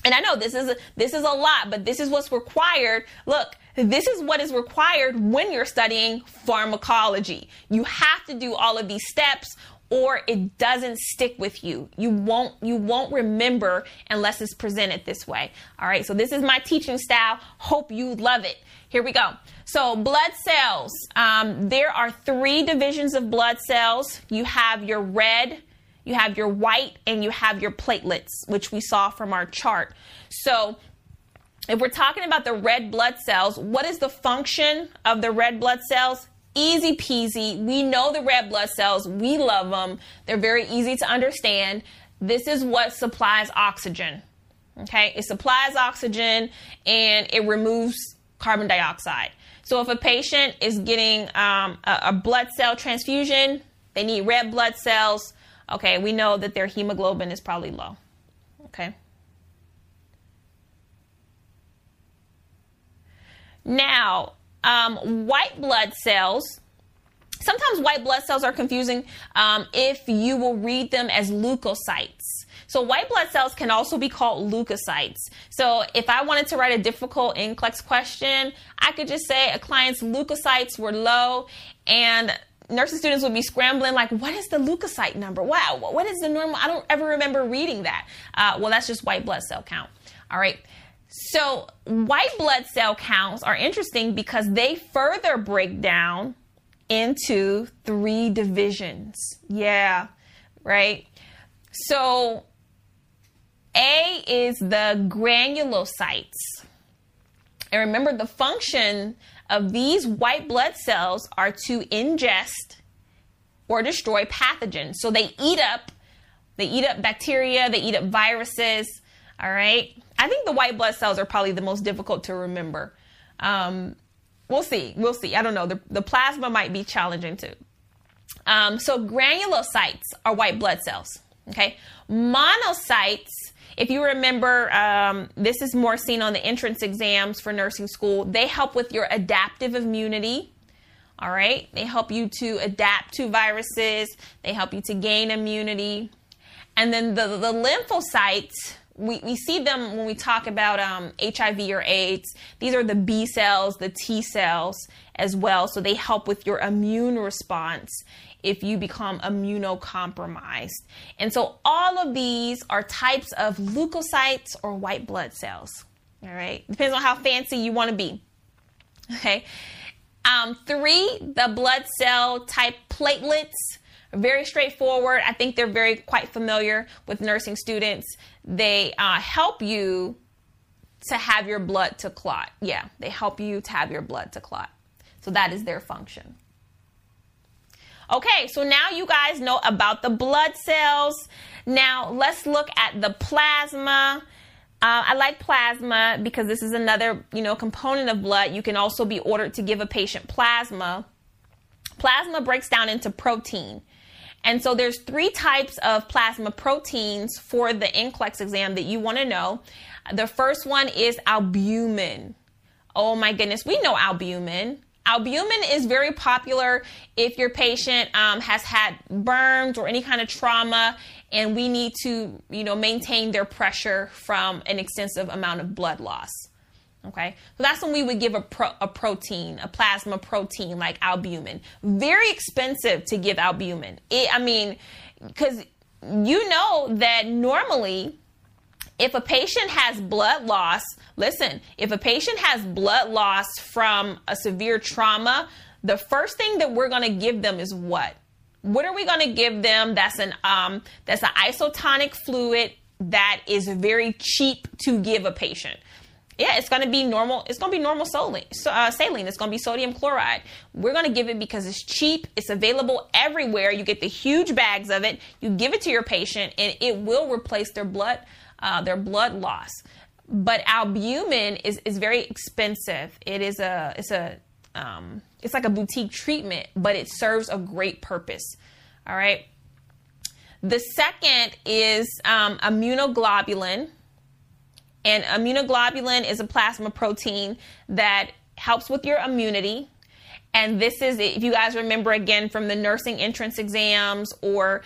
And I know this is a, this is a lot, but this is what's required. Look, this is what is required when you're studying pharmacology. You have to do all of these steps or it doesn't stick with you. You won't you won't remember unless it's presented this way. All right, so this is my teaching style. Hope you love it. Here we go. So blood cells. Um, there are three divisions of blood cells. You have your red, you have your white, and you have your platelets, which we saw from our chart. So if we're talking about the red blood cells, what is the function of the red blood cells? Easy peasy. We know the red blood cells. We love them. They're very easy to understand. This is what supplies oxygen. Okay, it supplies oxygen and it removes carbon dioxide. So if a patient is getting um, a, a blood cell transfusion, they need red blood cells. Okay, we know that their hemoglobin is probably low. Okay. Now, um, white blood cells. Sometimes white blood cells are confusing um, if you will read them as leukocytes. So white blood cells can also be called leukocytes. So if I wanted to write a difficult NCLEX question, I could just say a client's leukocytes were low and nursing students would be scrambling like, what is the leukocyte number? Wow, what is the normal? I don't ever remember reading that. Uh, well, that's just white blood cell count. All right. So, white blood cell counts are interesting because they further break down into three divisions. Yeah, right? So, A is the granulocytes. And remember, the function of these white blood cells are to ingest or destroy pathogens. So they eat up, they eat up bacteria, they eat up viruses, all right? I think the white blood cells are probably the most difficult to remember. Um, we'll see. We'll see. I don't know. The, the plasma might be challenging too. Um, so granulocytes are white blood cells. Okay. Monocytes, if you remember, um, this is more seen on the entrance exams for nursing school. They help with your adaptive immunity. All right. They help you to adapt to viruses. They help you to gain immunity. And then the, the lymphocytes, we, we see them when we talk about um, HIV or AIDS. These are the B cells, the T cells as well. So they help with your immune response if you become immunocompromised. And so all of these are types of leukocytes or white blood cells. All right. Depends on how fancy you want to be. Okay. Um, three, the blood cell type platelets very straightforward. I think they're very quite familiar with nursing students. They uh, help you to have your blood to clot. Yeah, they help you to have your blood to clot. So that is their function. Okay, so now you guys know about the blood cells. Now let's look at the plasma. Uh, I like plasma because this is another, you know, component of blood. You can also be ordered to give a patient plasma. Plasma breaks down into protein. And so there's three types of plasma proteins for the NCLEX exam that you want to know. The first one is albumin. Oh my goodness, we know albumin. albumin is very popular if your patient um, has had burns or any kind of trauma and we need to you know maintain their pressure from an extensive amount of blood loss okay so that's when we would give a, pro- a protein a plasma protein like albumin very expensive to give albumin it, i mean because you know that normally if a patient has blood loss, listen, if a patient has blood loss from a severe trauma, the first thing that we're going to give them is what? What are we going to give them? That's an um, that's an isotonic fluid that is very cheap to give a patient. Yeah, it's to be normal. It's to be normal saline. Uh, saline. It's to be sodium chloride. We're to give it because it's cheap. It's available everywhere. You get the huge bags of it. You give it to your patient, and it will replace their blood uh, their blood loss. But albumin is, is very expensive. It is a it's a um, it's like a boutique treatment, but it serves a great purpose. All right. The second is um, immunoglobulin. And immunoglobulin is a plasma protein that helps with your immunity. And this is, if you guys remember again from the nursing entrance exams or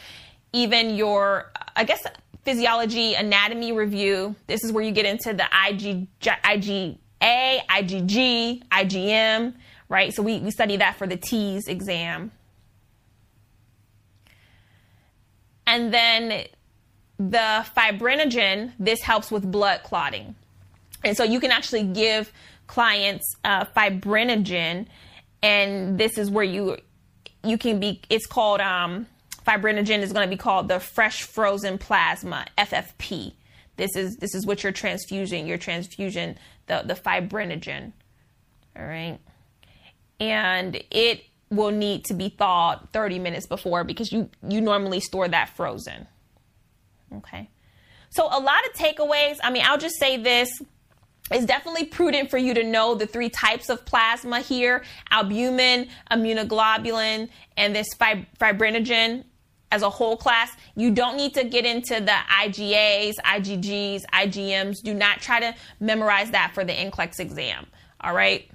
even your, I guess, physiology anatomy review. This is where you get into the IG, IgA, IgG, IgM, right? So we, we study that for the TEAS exam. And then the fibrinogen, this helps with blood clotting. And so you can actually give clients uh, fibrinogen, and this is where you you can be. It's called um, fibrinogen is going to be called the fresh frozen plasma FFP. This is this is what you're transfusing. Your transfusion the the fibrinogen. All right, and it will need to be thawed 30 minutes before because you you normally store that frozen. Okay, so a lot of takeaways. I mean, I'll just say this it's definitely prudent for you to know the three types of plasma here albumin, immunoglobulin, and this fib- fibrinogen as a whole class. You don't need to get into the IGAs, IgGs, IgMs. Do not try to memorize that for the NCLEX exam. All right.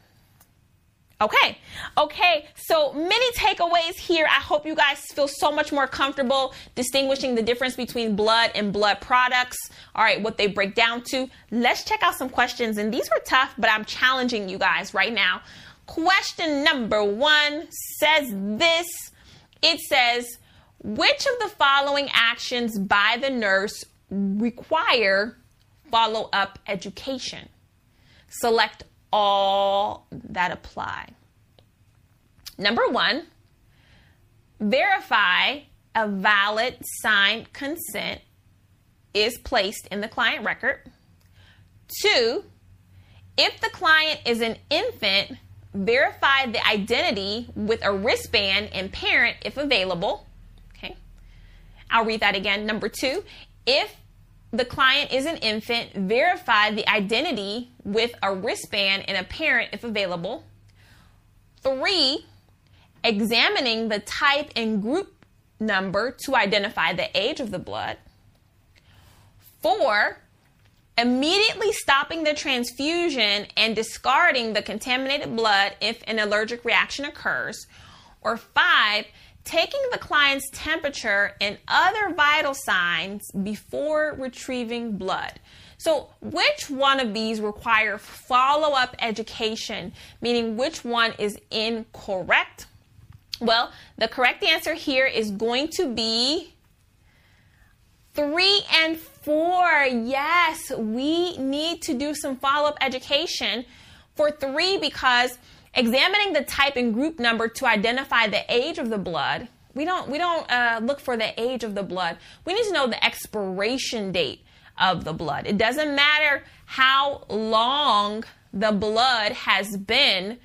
Okay. Okay. So many takeaways here. I hope you guys feel so much more comfortable distinguishing the difference between blood and blood products. All right. What they break down to. Let's check out some questions. And these were tough, but I'm challenging you guys right now. Question number one says this. It says, which of the following actions by the nurse require follow up education? Select all that apply. Number one, verify a valid signed consent is placed in the client record. Two, if the client is an infant, verify the identity with a wristband and parent if available. Okay. I'll read that again. Number two, if the client is an infant, verify the identity with a wristband and a parent if available. Three, examining the type and group number to identify the age of the blood. Four, immediately stopping the transfusion and discarding the contaminated blood if an allergic reaction occurs. Or five, taking the client's temperature and other vital signs before retrieving blood. So, which one of these require follow up education, meaning which one is incorrect? Well, the correct answer here is going to be three and four. Yes, we need to do some follow up education for three because Examining the type and group number to identify the age of the blood. We don't we don't uh, look for the age of the blood. We need to know the expiration date of the blood. It doesn't matter how long the blood has been,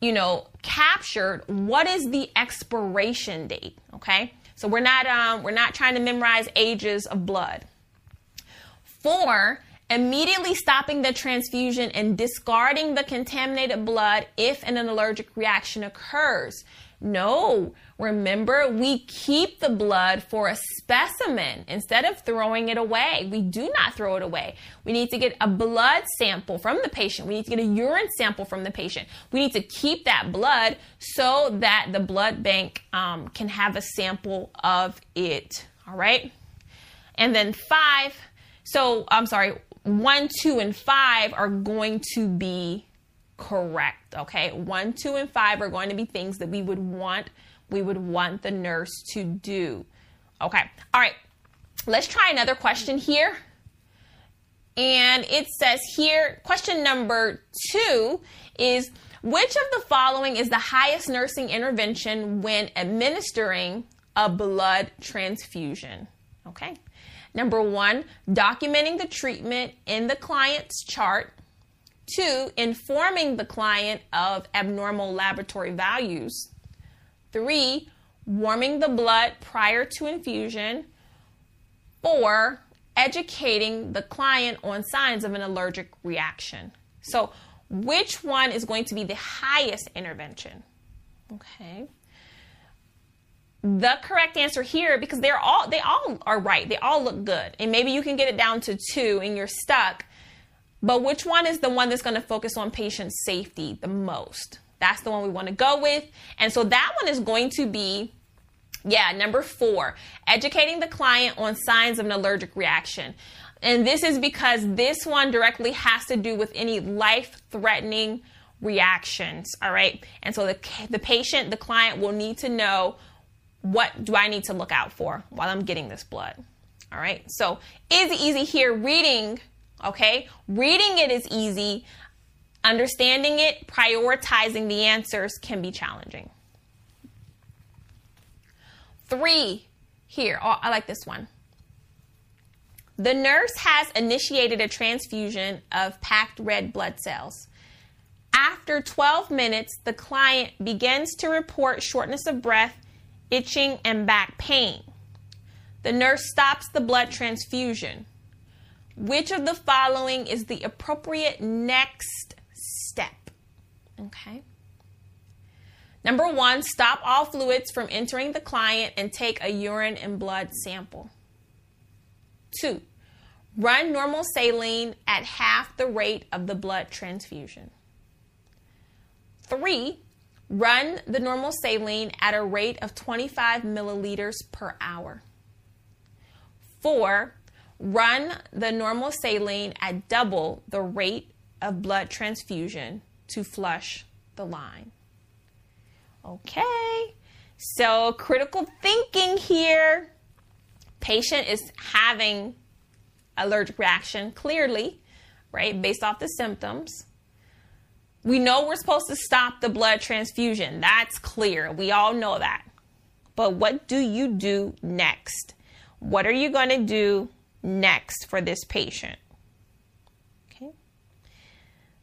you know, captured. What is the expiration date? Okay, so we're not um, we're not trying to memorize ages of blood. Four, immediately stopping the transfusion and discarding the contaminated blood if an allergic reaction occurs. No, remember, we keep the blood for a specimen instead of throwing it away. We do not throw it away. We need to get a blood sample from the patient. We need to get a urine sample from the patient. We need to keep that blood so that the blood bank um, can have a sample of it. All right. And then five, so I'm sorry, one, two, and five are going to be correct. Okay. One, two, and five are going to be things that we would want, we would want the nurse to do. Okay. All right. Let's try another question here. And it says here, question number two is which of the following is the highest nursing intervention when administering a blood transfusion? Okay. Number one, documenting the treatment in the client's chart. Two, informing the client of abnormal laboratory values. Three, warming the blood prior to infusion. Four, educating the client on signs of an allergic reaction. So, which one is going to be the highest intervention? Okay. The correct answer here, because they're all they all are right. They all look good. And maybe you can get it down to two and you're stuck. But which one is the one that's going to focus on patient safety the most? That's the one we want to go with. And so that one is going to be, yeah, number four, educating the client on signs of an allergic reaction. And this is because this one directly has to do with any life threatening reactions. All right. And so the, the patient, the client will need to know what do I need to look out for while I'm getting this blood. All right. So easy, easy here. Reading Okay? Reading it is easy. Understanding it, prioritizing the answers can be challenging. Three, here, oh, I like this one. The nurse has initiated a transfusion of packed red blood cells. After 12 minutes, the client begins to report shortness of breath, itching, and back pain. The nurse stops the blood transfusion. Which of the following is the appropriate next step? Okay. Number one, stop all fluids from entering the client and take a urine and blood sample. Two, run normal saline at half the rate of the blood transfusion. Three, run the normal saline at a rate of 25 milliliters per hour. Four, Run the normal saline at double the rate of blood transfusion to flush the line. Okay, so critical thinking here. Patient is having allergic reaction clearly, right, based off the symptoms. We know we're supposed to stop the blood transfusion. That's clear. We all know that. But what do you do next? What are you going to do next for this patient? Okay.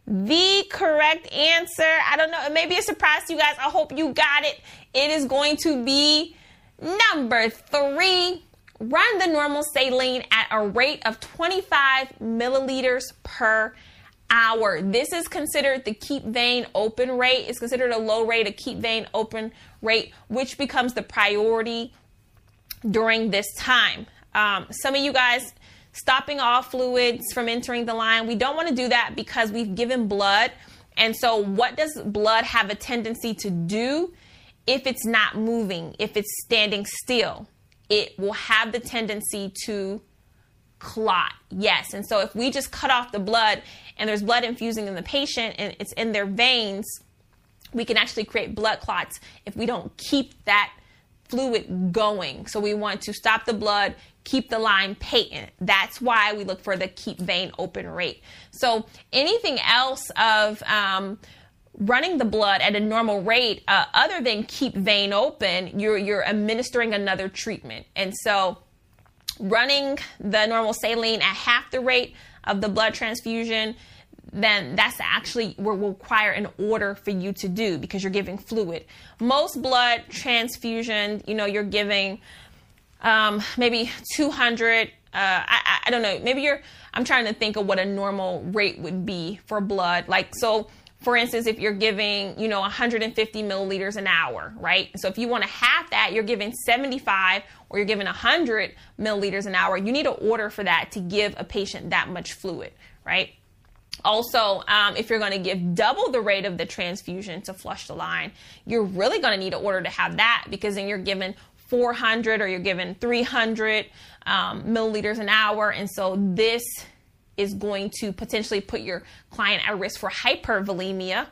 The correct answer, I don't know, it may be a surprise to you guys. I hope you got it. It is going to be number three. Run the normal saline at a rate of 25 milliliters per hour. This is considered the keep vein open rate. It's considered a low rate, a keep vein open rate, which becomes the priority during this time. Um, some of you guys stopping all fluids from entering the line. We don't want to do that because we've given blood. And so, what does blood have a tendency to do if it's not moving, if it's standing still? It will have the tendency to clot. Yes. And so, if we just cut off the blood and there's blood infusing in the patient and it's in their veins, we can actually create blood clots if we don't keep that fluid going. So we want to stop the blood, keep the line patent. That's why we look for the keep vein open rate. So anything else of um, running the blood at a normal rate, uh, other than keep vein open, you're you're administering another treatment. And so running the normal saline at half the rate of the blood transfusion then that's actually what will require an order for you to do because you're giving fluid. Most blood transfusion, you know, you're giving um, maybe 200. Uh, I, I don't know. Maybe you're. I'm trying to think of what a normal rate would be for blood. Like so, for instance, if you're giving, you know, 150 milliliters an hour, right? So if you want to half that, you're giving 75 or you're giving 100 milliliters an hour. You need an order for that to give a patient that much fluid, right? Also, um, if you're going to give double the rate of the transfusion to flush the line, you're really going to need an order to have that because then you're given 400 or you're given 300 um, milliliters an hour. And so this is going to potentially put your client at risk for hypervolemia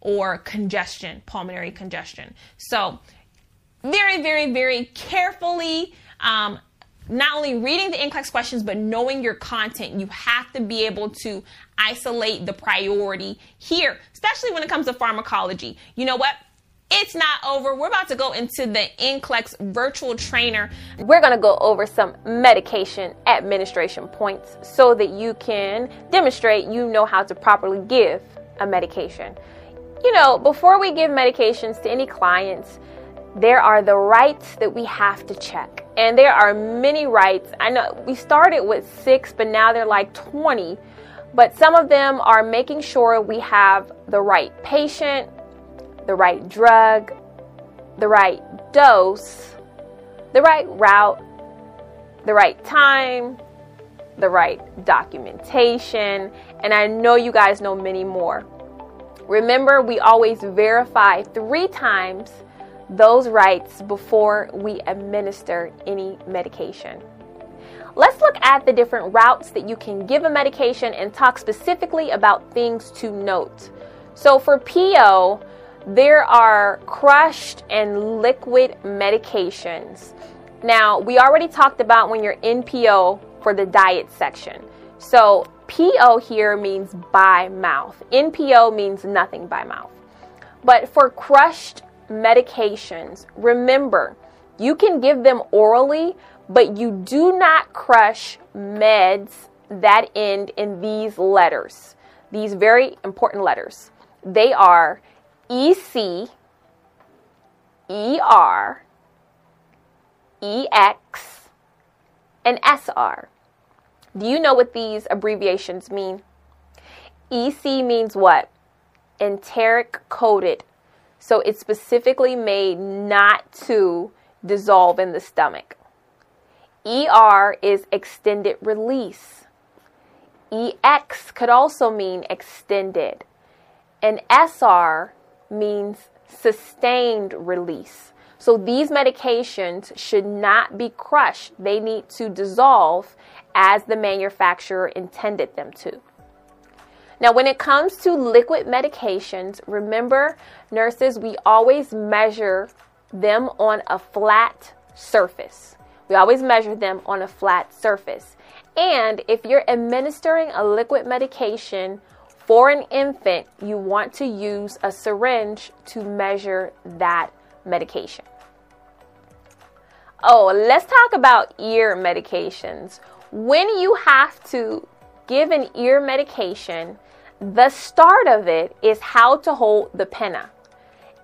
or congestion, pulmonary congestion. So, very, very, very carefully, um, not only reading the NCLEX questions, but knowing your content. You have to be able to isolate the priority here, especially when it comes to pharmacology. You know what? It's not over. We're about to go into the NCLEX virtual trainer. We're going to go over some medication administration points so that you can demonstrate you know how to properly give a medication. You know, before we give medications to any clients, there are the rights that we have to check. And there are many rights. I know we started with six, but now they're like 20. But some of them are making sure we have the right patient, the right drug, the right dose, the right route, the right time, the right documentation, and I know you guys know many more. Remember, we always verify three times those rights before we administer any medication. Let's look at the different routes that you can give a medication and talk specifically about things to note. So, for PO, there are crushed and liquid medications. Now, we already talked about when you're in PO for the diet section. So, PO here means by mouth. NPO means nothing by mouth. But for crushed medications, remember, you can give them orally, but you do not crush meds that end in these letters, these very important letters. They are EC, ER, EX, and SR. Do you know what these abbreviations mean? EC means what? Enteric coated. So it's specifically made not to dissolve in the stomach. ER is extended release. EX could also mean extended. And SR means sustained release. So these medications should not be crushed. They need to dissolve as the manufacturer intended them to. Now, when it comes to liquid medications, remember, nurses, we always measure them on a flat surface. We always measure them on a flat surface. And if you're administering a liquid medication for an infant, you want to use a syringe to measure that medication. Oh, let's talk about ear medications. When you have to give an ear medication, the start of it is how to hold the pinna.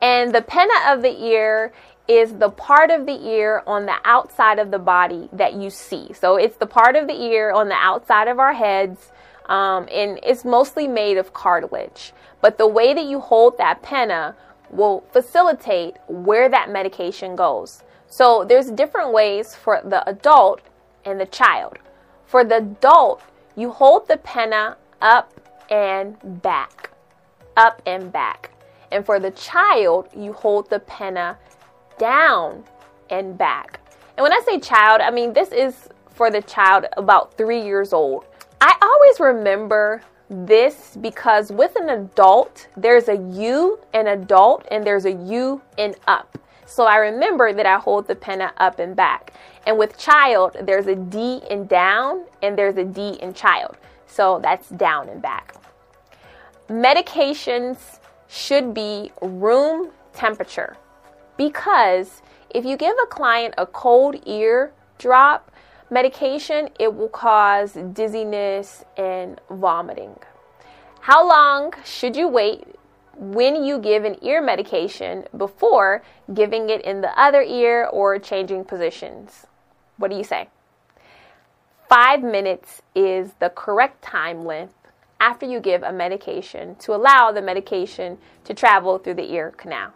And the pinna of the ear is the part of the ear on the outside of the body that you see. So it's the part of the ear on the outside of our heads um, and it's mostly made of cartilage. But the way that you hold that pinna will facilitate where that medication goes. So there's different ways for the adult and the child. For the adult, you hold the pinna up and back, up and back. And for the child, you hold the pinna down and back. And when I say child, I mean this is for the child about three years old. I always remember this because with an adult, there's a U in adult and there's a U in up. So I remember that I hold the pinna up and back. And with child, there's a D in down and there's a D in child. So that's down and back. Medications should be room temperature because if you give a client a cold ear drop, medication, it will cause dizziness and vomiting. How long should you wait when you give an ear medication before giving it in the other ear or changing positions? What do you say? Five minutes is the correct time length after you give a medication to allow the medication to travel through the ear canal.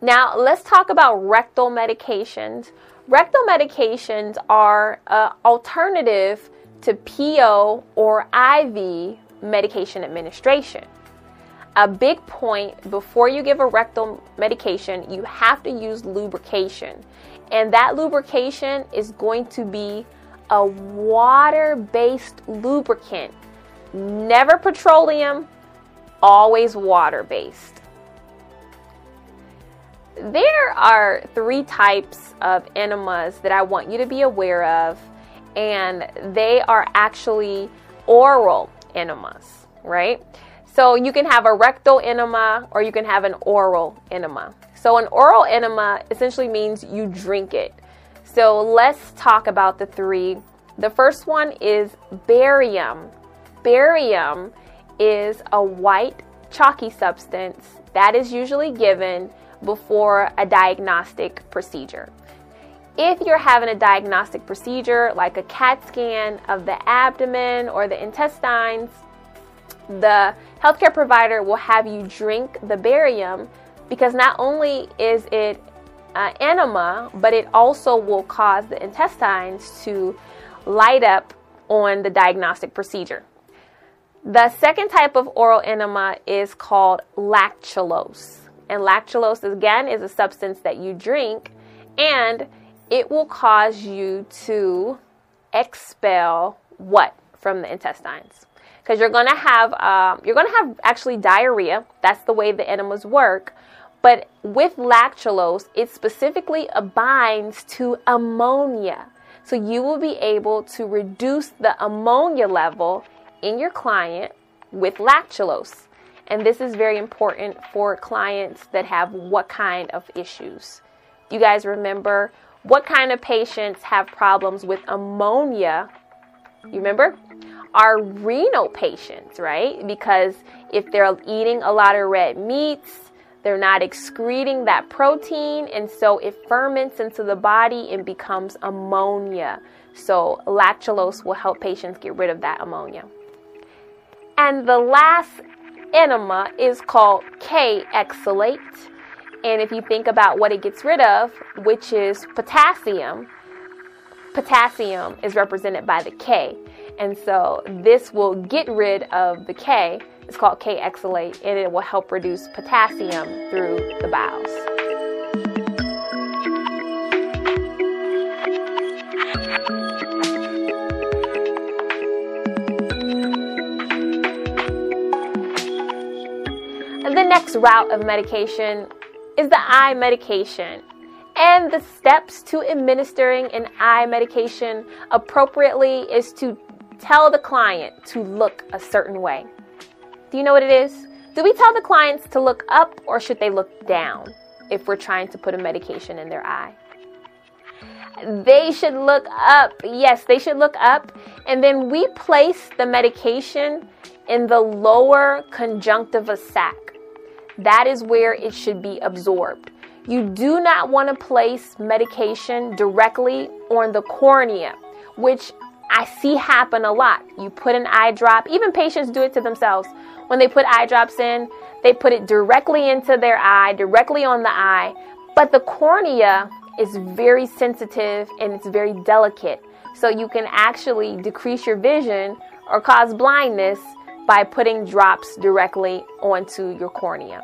Now, let's talk about rectal medications. Rectal medications are an alternative to PO or IV medication administration. A big point before you give a rectal medication, you have to use lubrication. And that lubrication is going to be a water based lubricant. Never petroleum, always water based. There are three types of enemas that I want you to be aware of, and they are actually oral enemas, right? So you can have a rectal enema or you can have an oral enema. So an oral enema essentially means you drink it. So let's talk about the three. The first one is barium. Barium is a white chalky substance that is usually given before a diagnostic procedure. If you're having a diagnostic procedure like a CAT scan of the abdomen or the intestines, the healthcare provider will have you drink the barium because not only is it uh, enema, but it also will cause the intestines to light up on the diagnostic procedure. The second type of oral enema is called lactulose. And lactulose, again, is a substance that you drink and it will cause you to expel what from the intestines? Because you're going to have um, you're going to have actually diarrhea. That's the way the enemas work. But with lactulose, it specifically binds to ammonia. So you will be able to reduce the ammonia level in your client with lactulose. And this is very important for clients that have what kind of issues? You guys remember what kind of patients have problems with ammonia? You remember? Our renal patients, right? Because if they're eating a lot of red meats, they're not excreting that protein, and so it ferments into the body and becomes ammonia. So, lactulose will help patients get rid of that ammonia. And the last enema is called Kayexalate. And if you think about what it gets rid of, which is potassium, potassium is represented by the K. And so this will get rid of the K it's called Kayexalate, and it will help reduce potassium through the bowels. Next route of medication is the eye medication. And the steps to administering an eye medication appropriately is to tell the client to look a certain way. Do you know what it is? Do we tell the clients to look up or should they look down if we're trying to put a medication in their eye? They should look up. Yes, they should look up. And then we place the medication in the lower conjunctiva sac. That is where it should be absorbed. You do not want to place medication directly on the cornea, which I see happen a lot. You put an eye drop, even patients do it to themselves. When they put eye drops in, they put it directly into their eye, directly on the eye. But the cornea is very sensitive and it's very delicate. So you can actually decrease your vision or cause blindness by putting drops directly onto your cornea.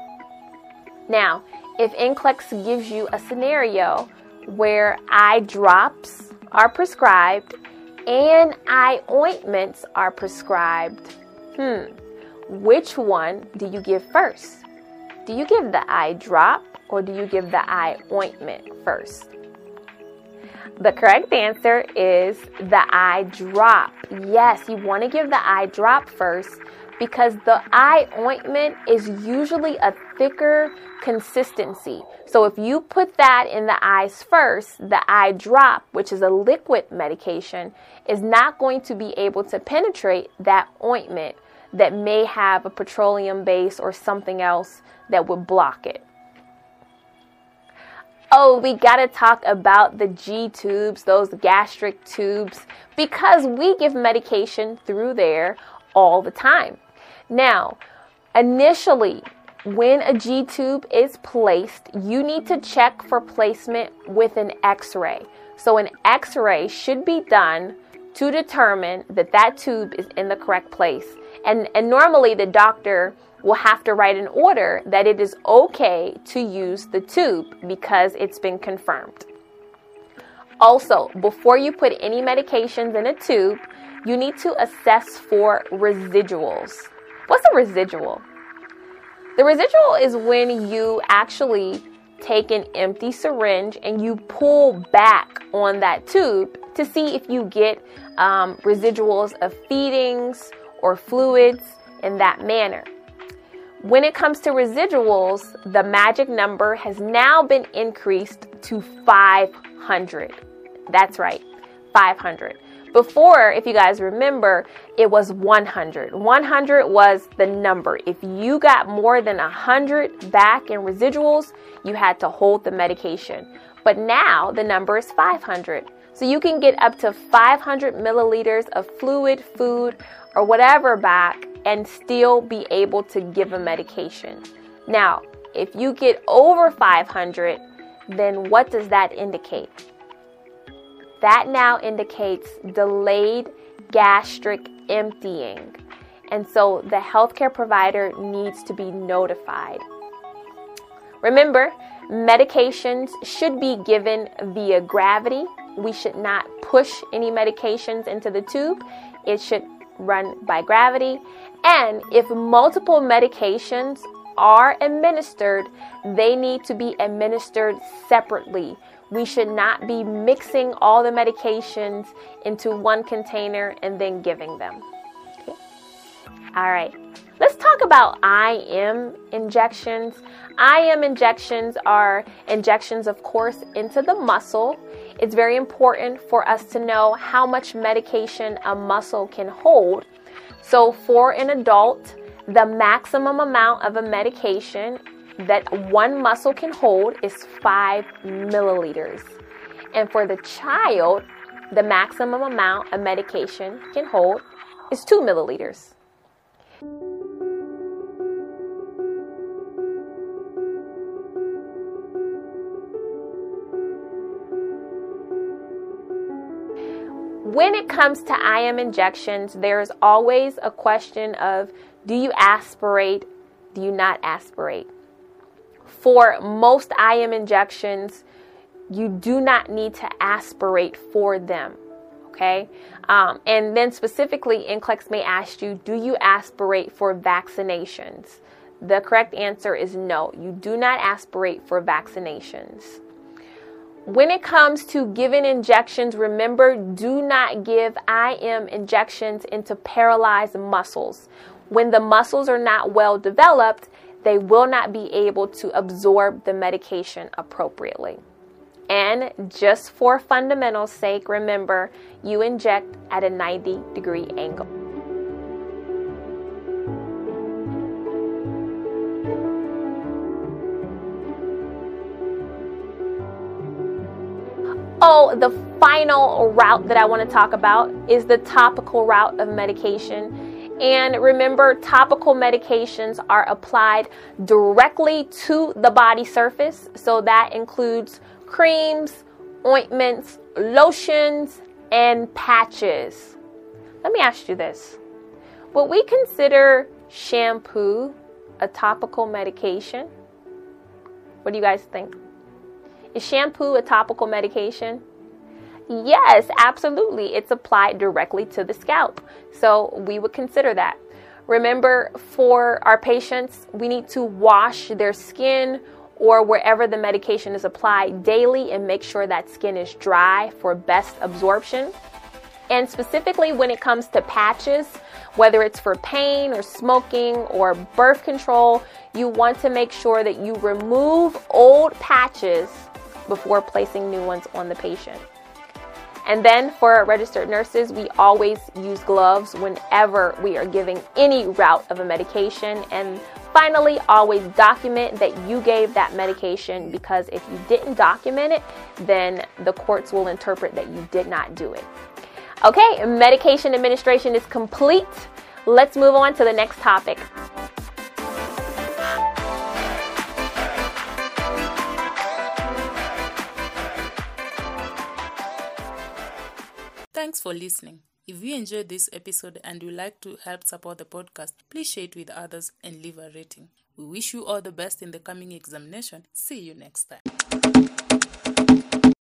Now, if NCLEX gives you a scenario where eye drops are prescribed and eye ointments are prescribed, hmm, which one do you give first? Do you give the eye drop or do you give the eye ointment first? The correct answer is the eye drop. Yes, you want to give the eye drop first because the eye ointment is usually a thicker consistency. So if you put that in the eyes first, the eye drop, which is a liquid medication, is not going to be able to penetrate that ointment that may have a petroleum base or something else that would block it. Oh, we got to talk about the G tubes, those gastric tubes, because we give medication through there all the time. Now, initially, when a G tube is placed, you need to check for placement with an x ray. So, an x ray should be done to determine that that tube is in the correct place. And, and normally, the doctor will have to write an order that it is okay to use the tube because it's been confirmed. Also, before you put any medications in a tube, you need to assess for residuals. What's a residual? The residual is when you actually take an empty syringe and you pull back on that tube to see if you get um, residuals of feedings or fluids in that manner. When it comes to residuals, the magic number has now been increased to 500. That's right, 500. Before, if you guys remember, it was 100. 100 was the number. If you got more than 100 back in residuals, you had to hold the medication. But now the number is 500. So you can get up to 500 milliliters of fluid, food, or whatever back and still be able to give a medication. Now, if you get over 500, then what does that indicate? That now indicates delayed gastric emptying. And so the healthcare provider needs to be notified. Remember, medications should be given via gravity. We should not push any medications into the tube. It should run by gravity. And if multiple medications are administered, they need to be administered separately we should not be mixing all the medications into one container and then giving them. Okay. All right. Let's talk about IM injections. IM injections are injections, of course, into the muscle. It's very important for us to know how much medication a muscle can hold. So, for an adult, the maximum amount of a medication that one muscle can hold is 5 milliliters. And for the child, the maximum amount a medication can hold is 2 milliliters. When it comes to IM injections, there's always a question of do you aspirate, do you not aspirate? For most IM injections, you do not need to aspirate for them. Okay. Um, and then specifically, NCLEX may ask you, do you aspirate for vaccinations? The correct answer is no. You do not aspirate for vaccinations. When it comes to giving injections, remember do not give IM injections into paralyzed muscles. When the muscles are not well developed, they will not be able to absorb the medication appropriately. And just for fundamental sake, remember you inject at a 90 degree angle. Oh, the final route that I want to talk about is the topical route of medication. And remember, topical medications are applied directly to the body surface. So that includes creams, ointments, lotions, and patches. Let me ask you this Would we consider shampoo a topical medication? What do you guys think? Is shampoo a topical medication? Yes, absolutely. It's applied directly to the scalp. So we would consider that. Remember, for our patients, we need to wash their skin or wherever the medication is applied daily and make sure that skin is dry for best absorption. And specifically when it comes to patches, whether it's for pain or smoking or birth control, you want to make sure that you remove old patches before placing new ones on the patient. And then for registered nurses, we always use gloves whenever we are giving any route of a medication. And finally, always document that you gave that medication because if you didn't document it, then the courts will interpret that you did not do it. Okay, medication administration is complete. Let's move on to the next topic. Thanks for listening. If you enjoyed this episode and would like to help support the podcast, please share it with others and leave a rating. We wish you all the best in the coming examination. See you next time.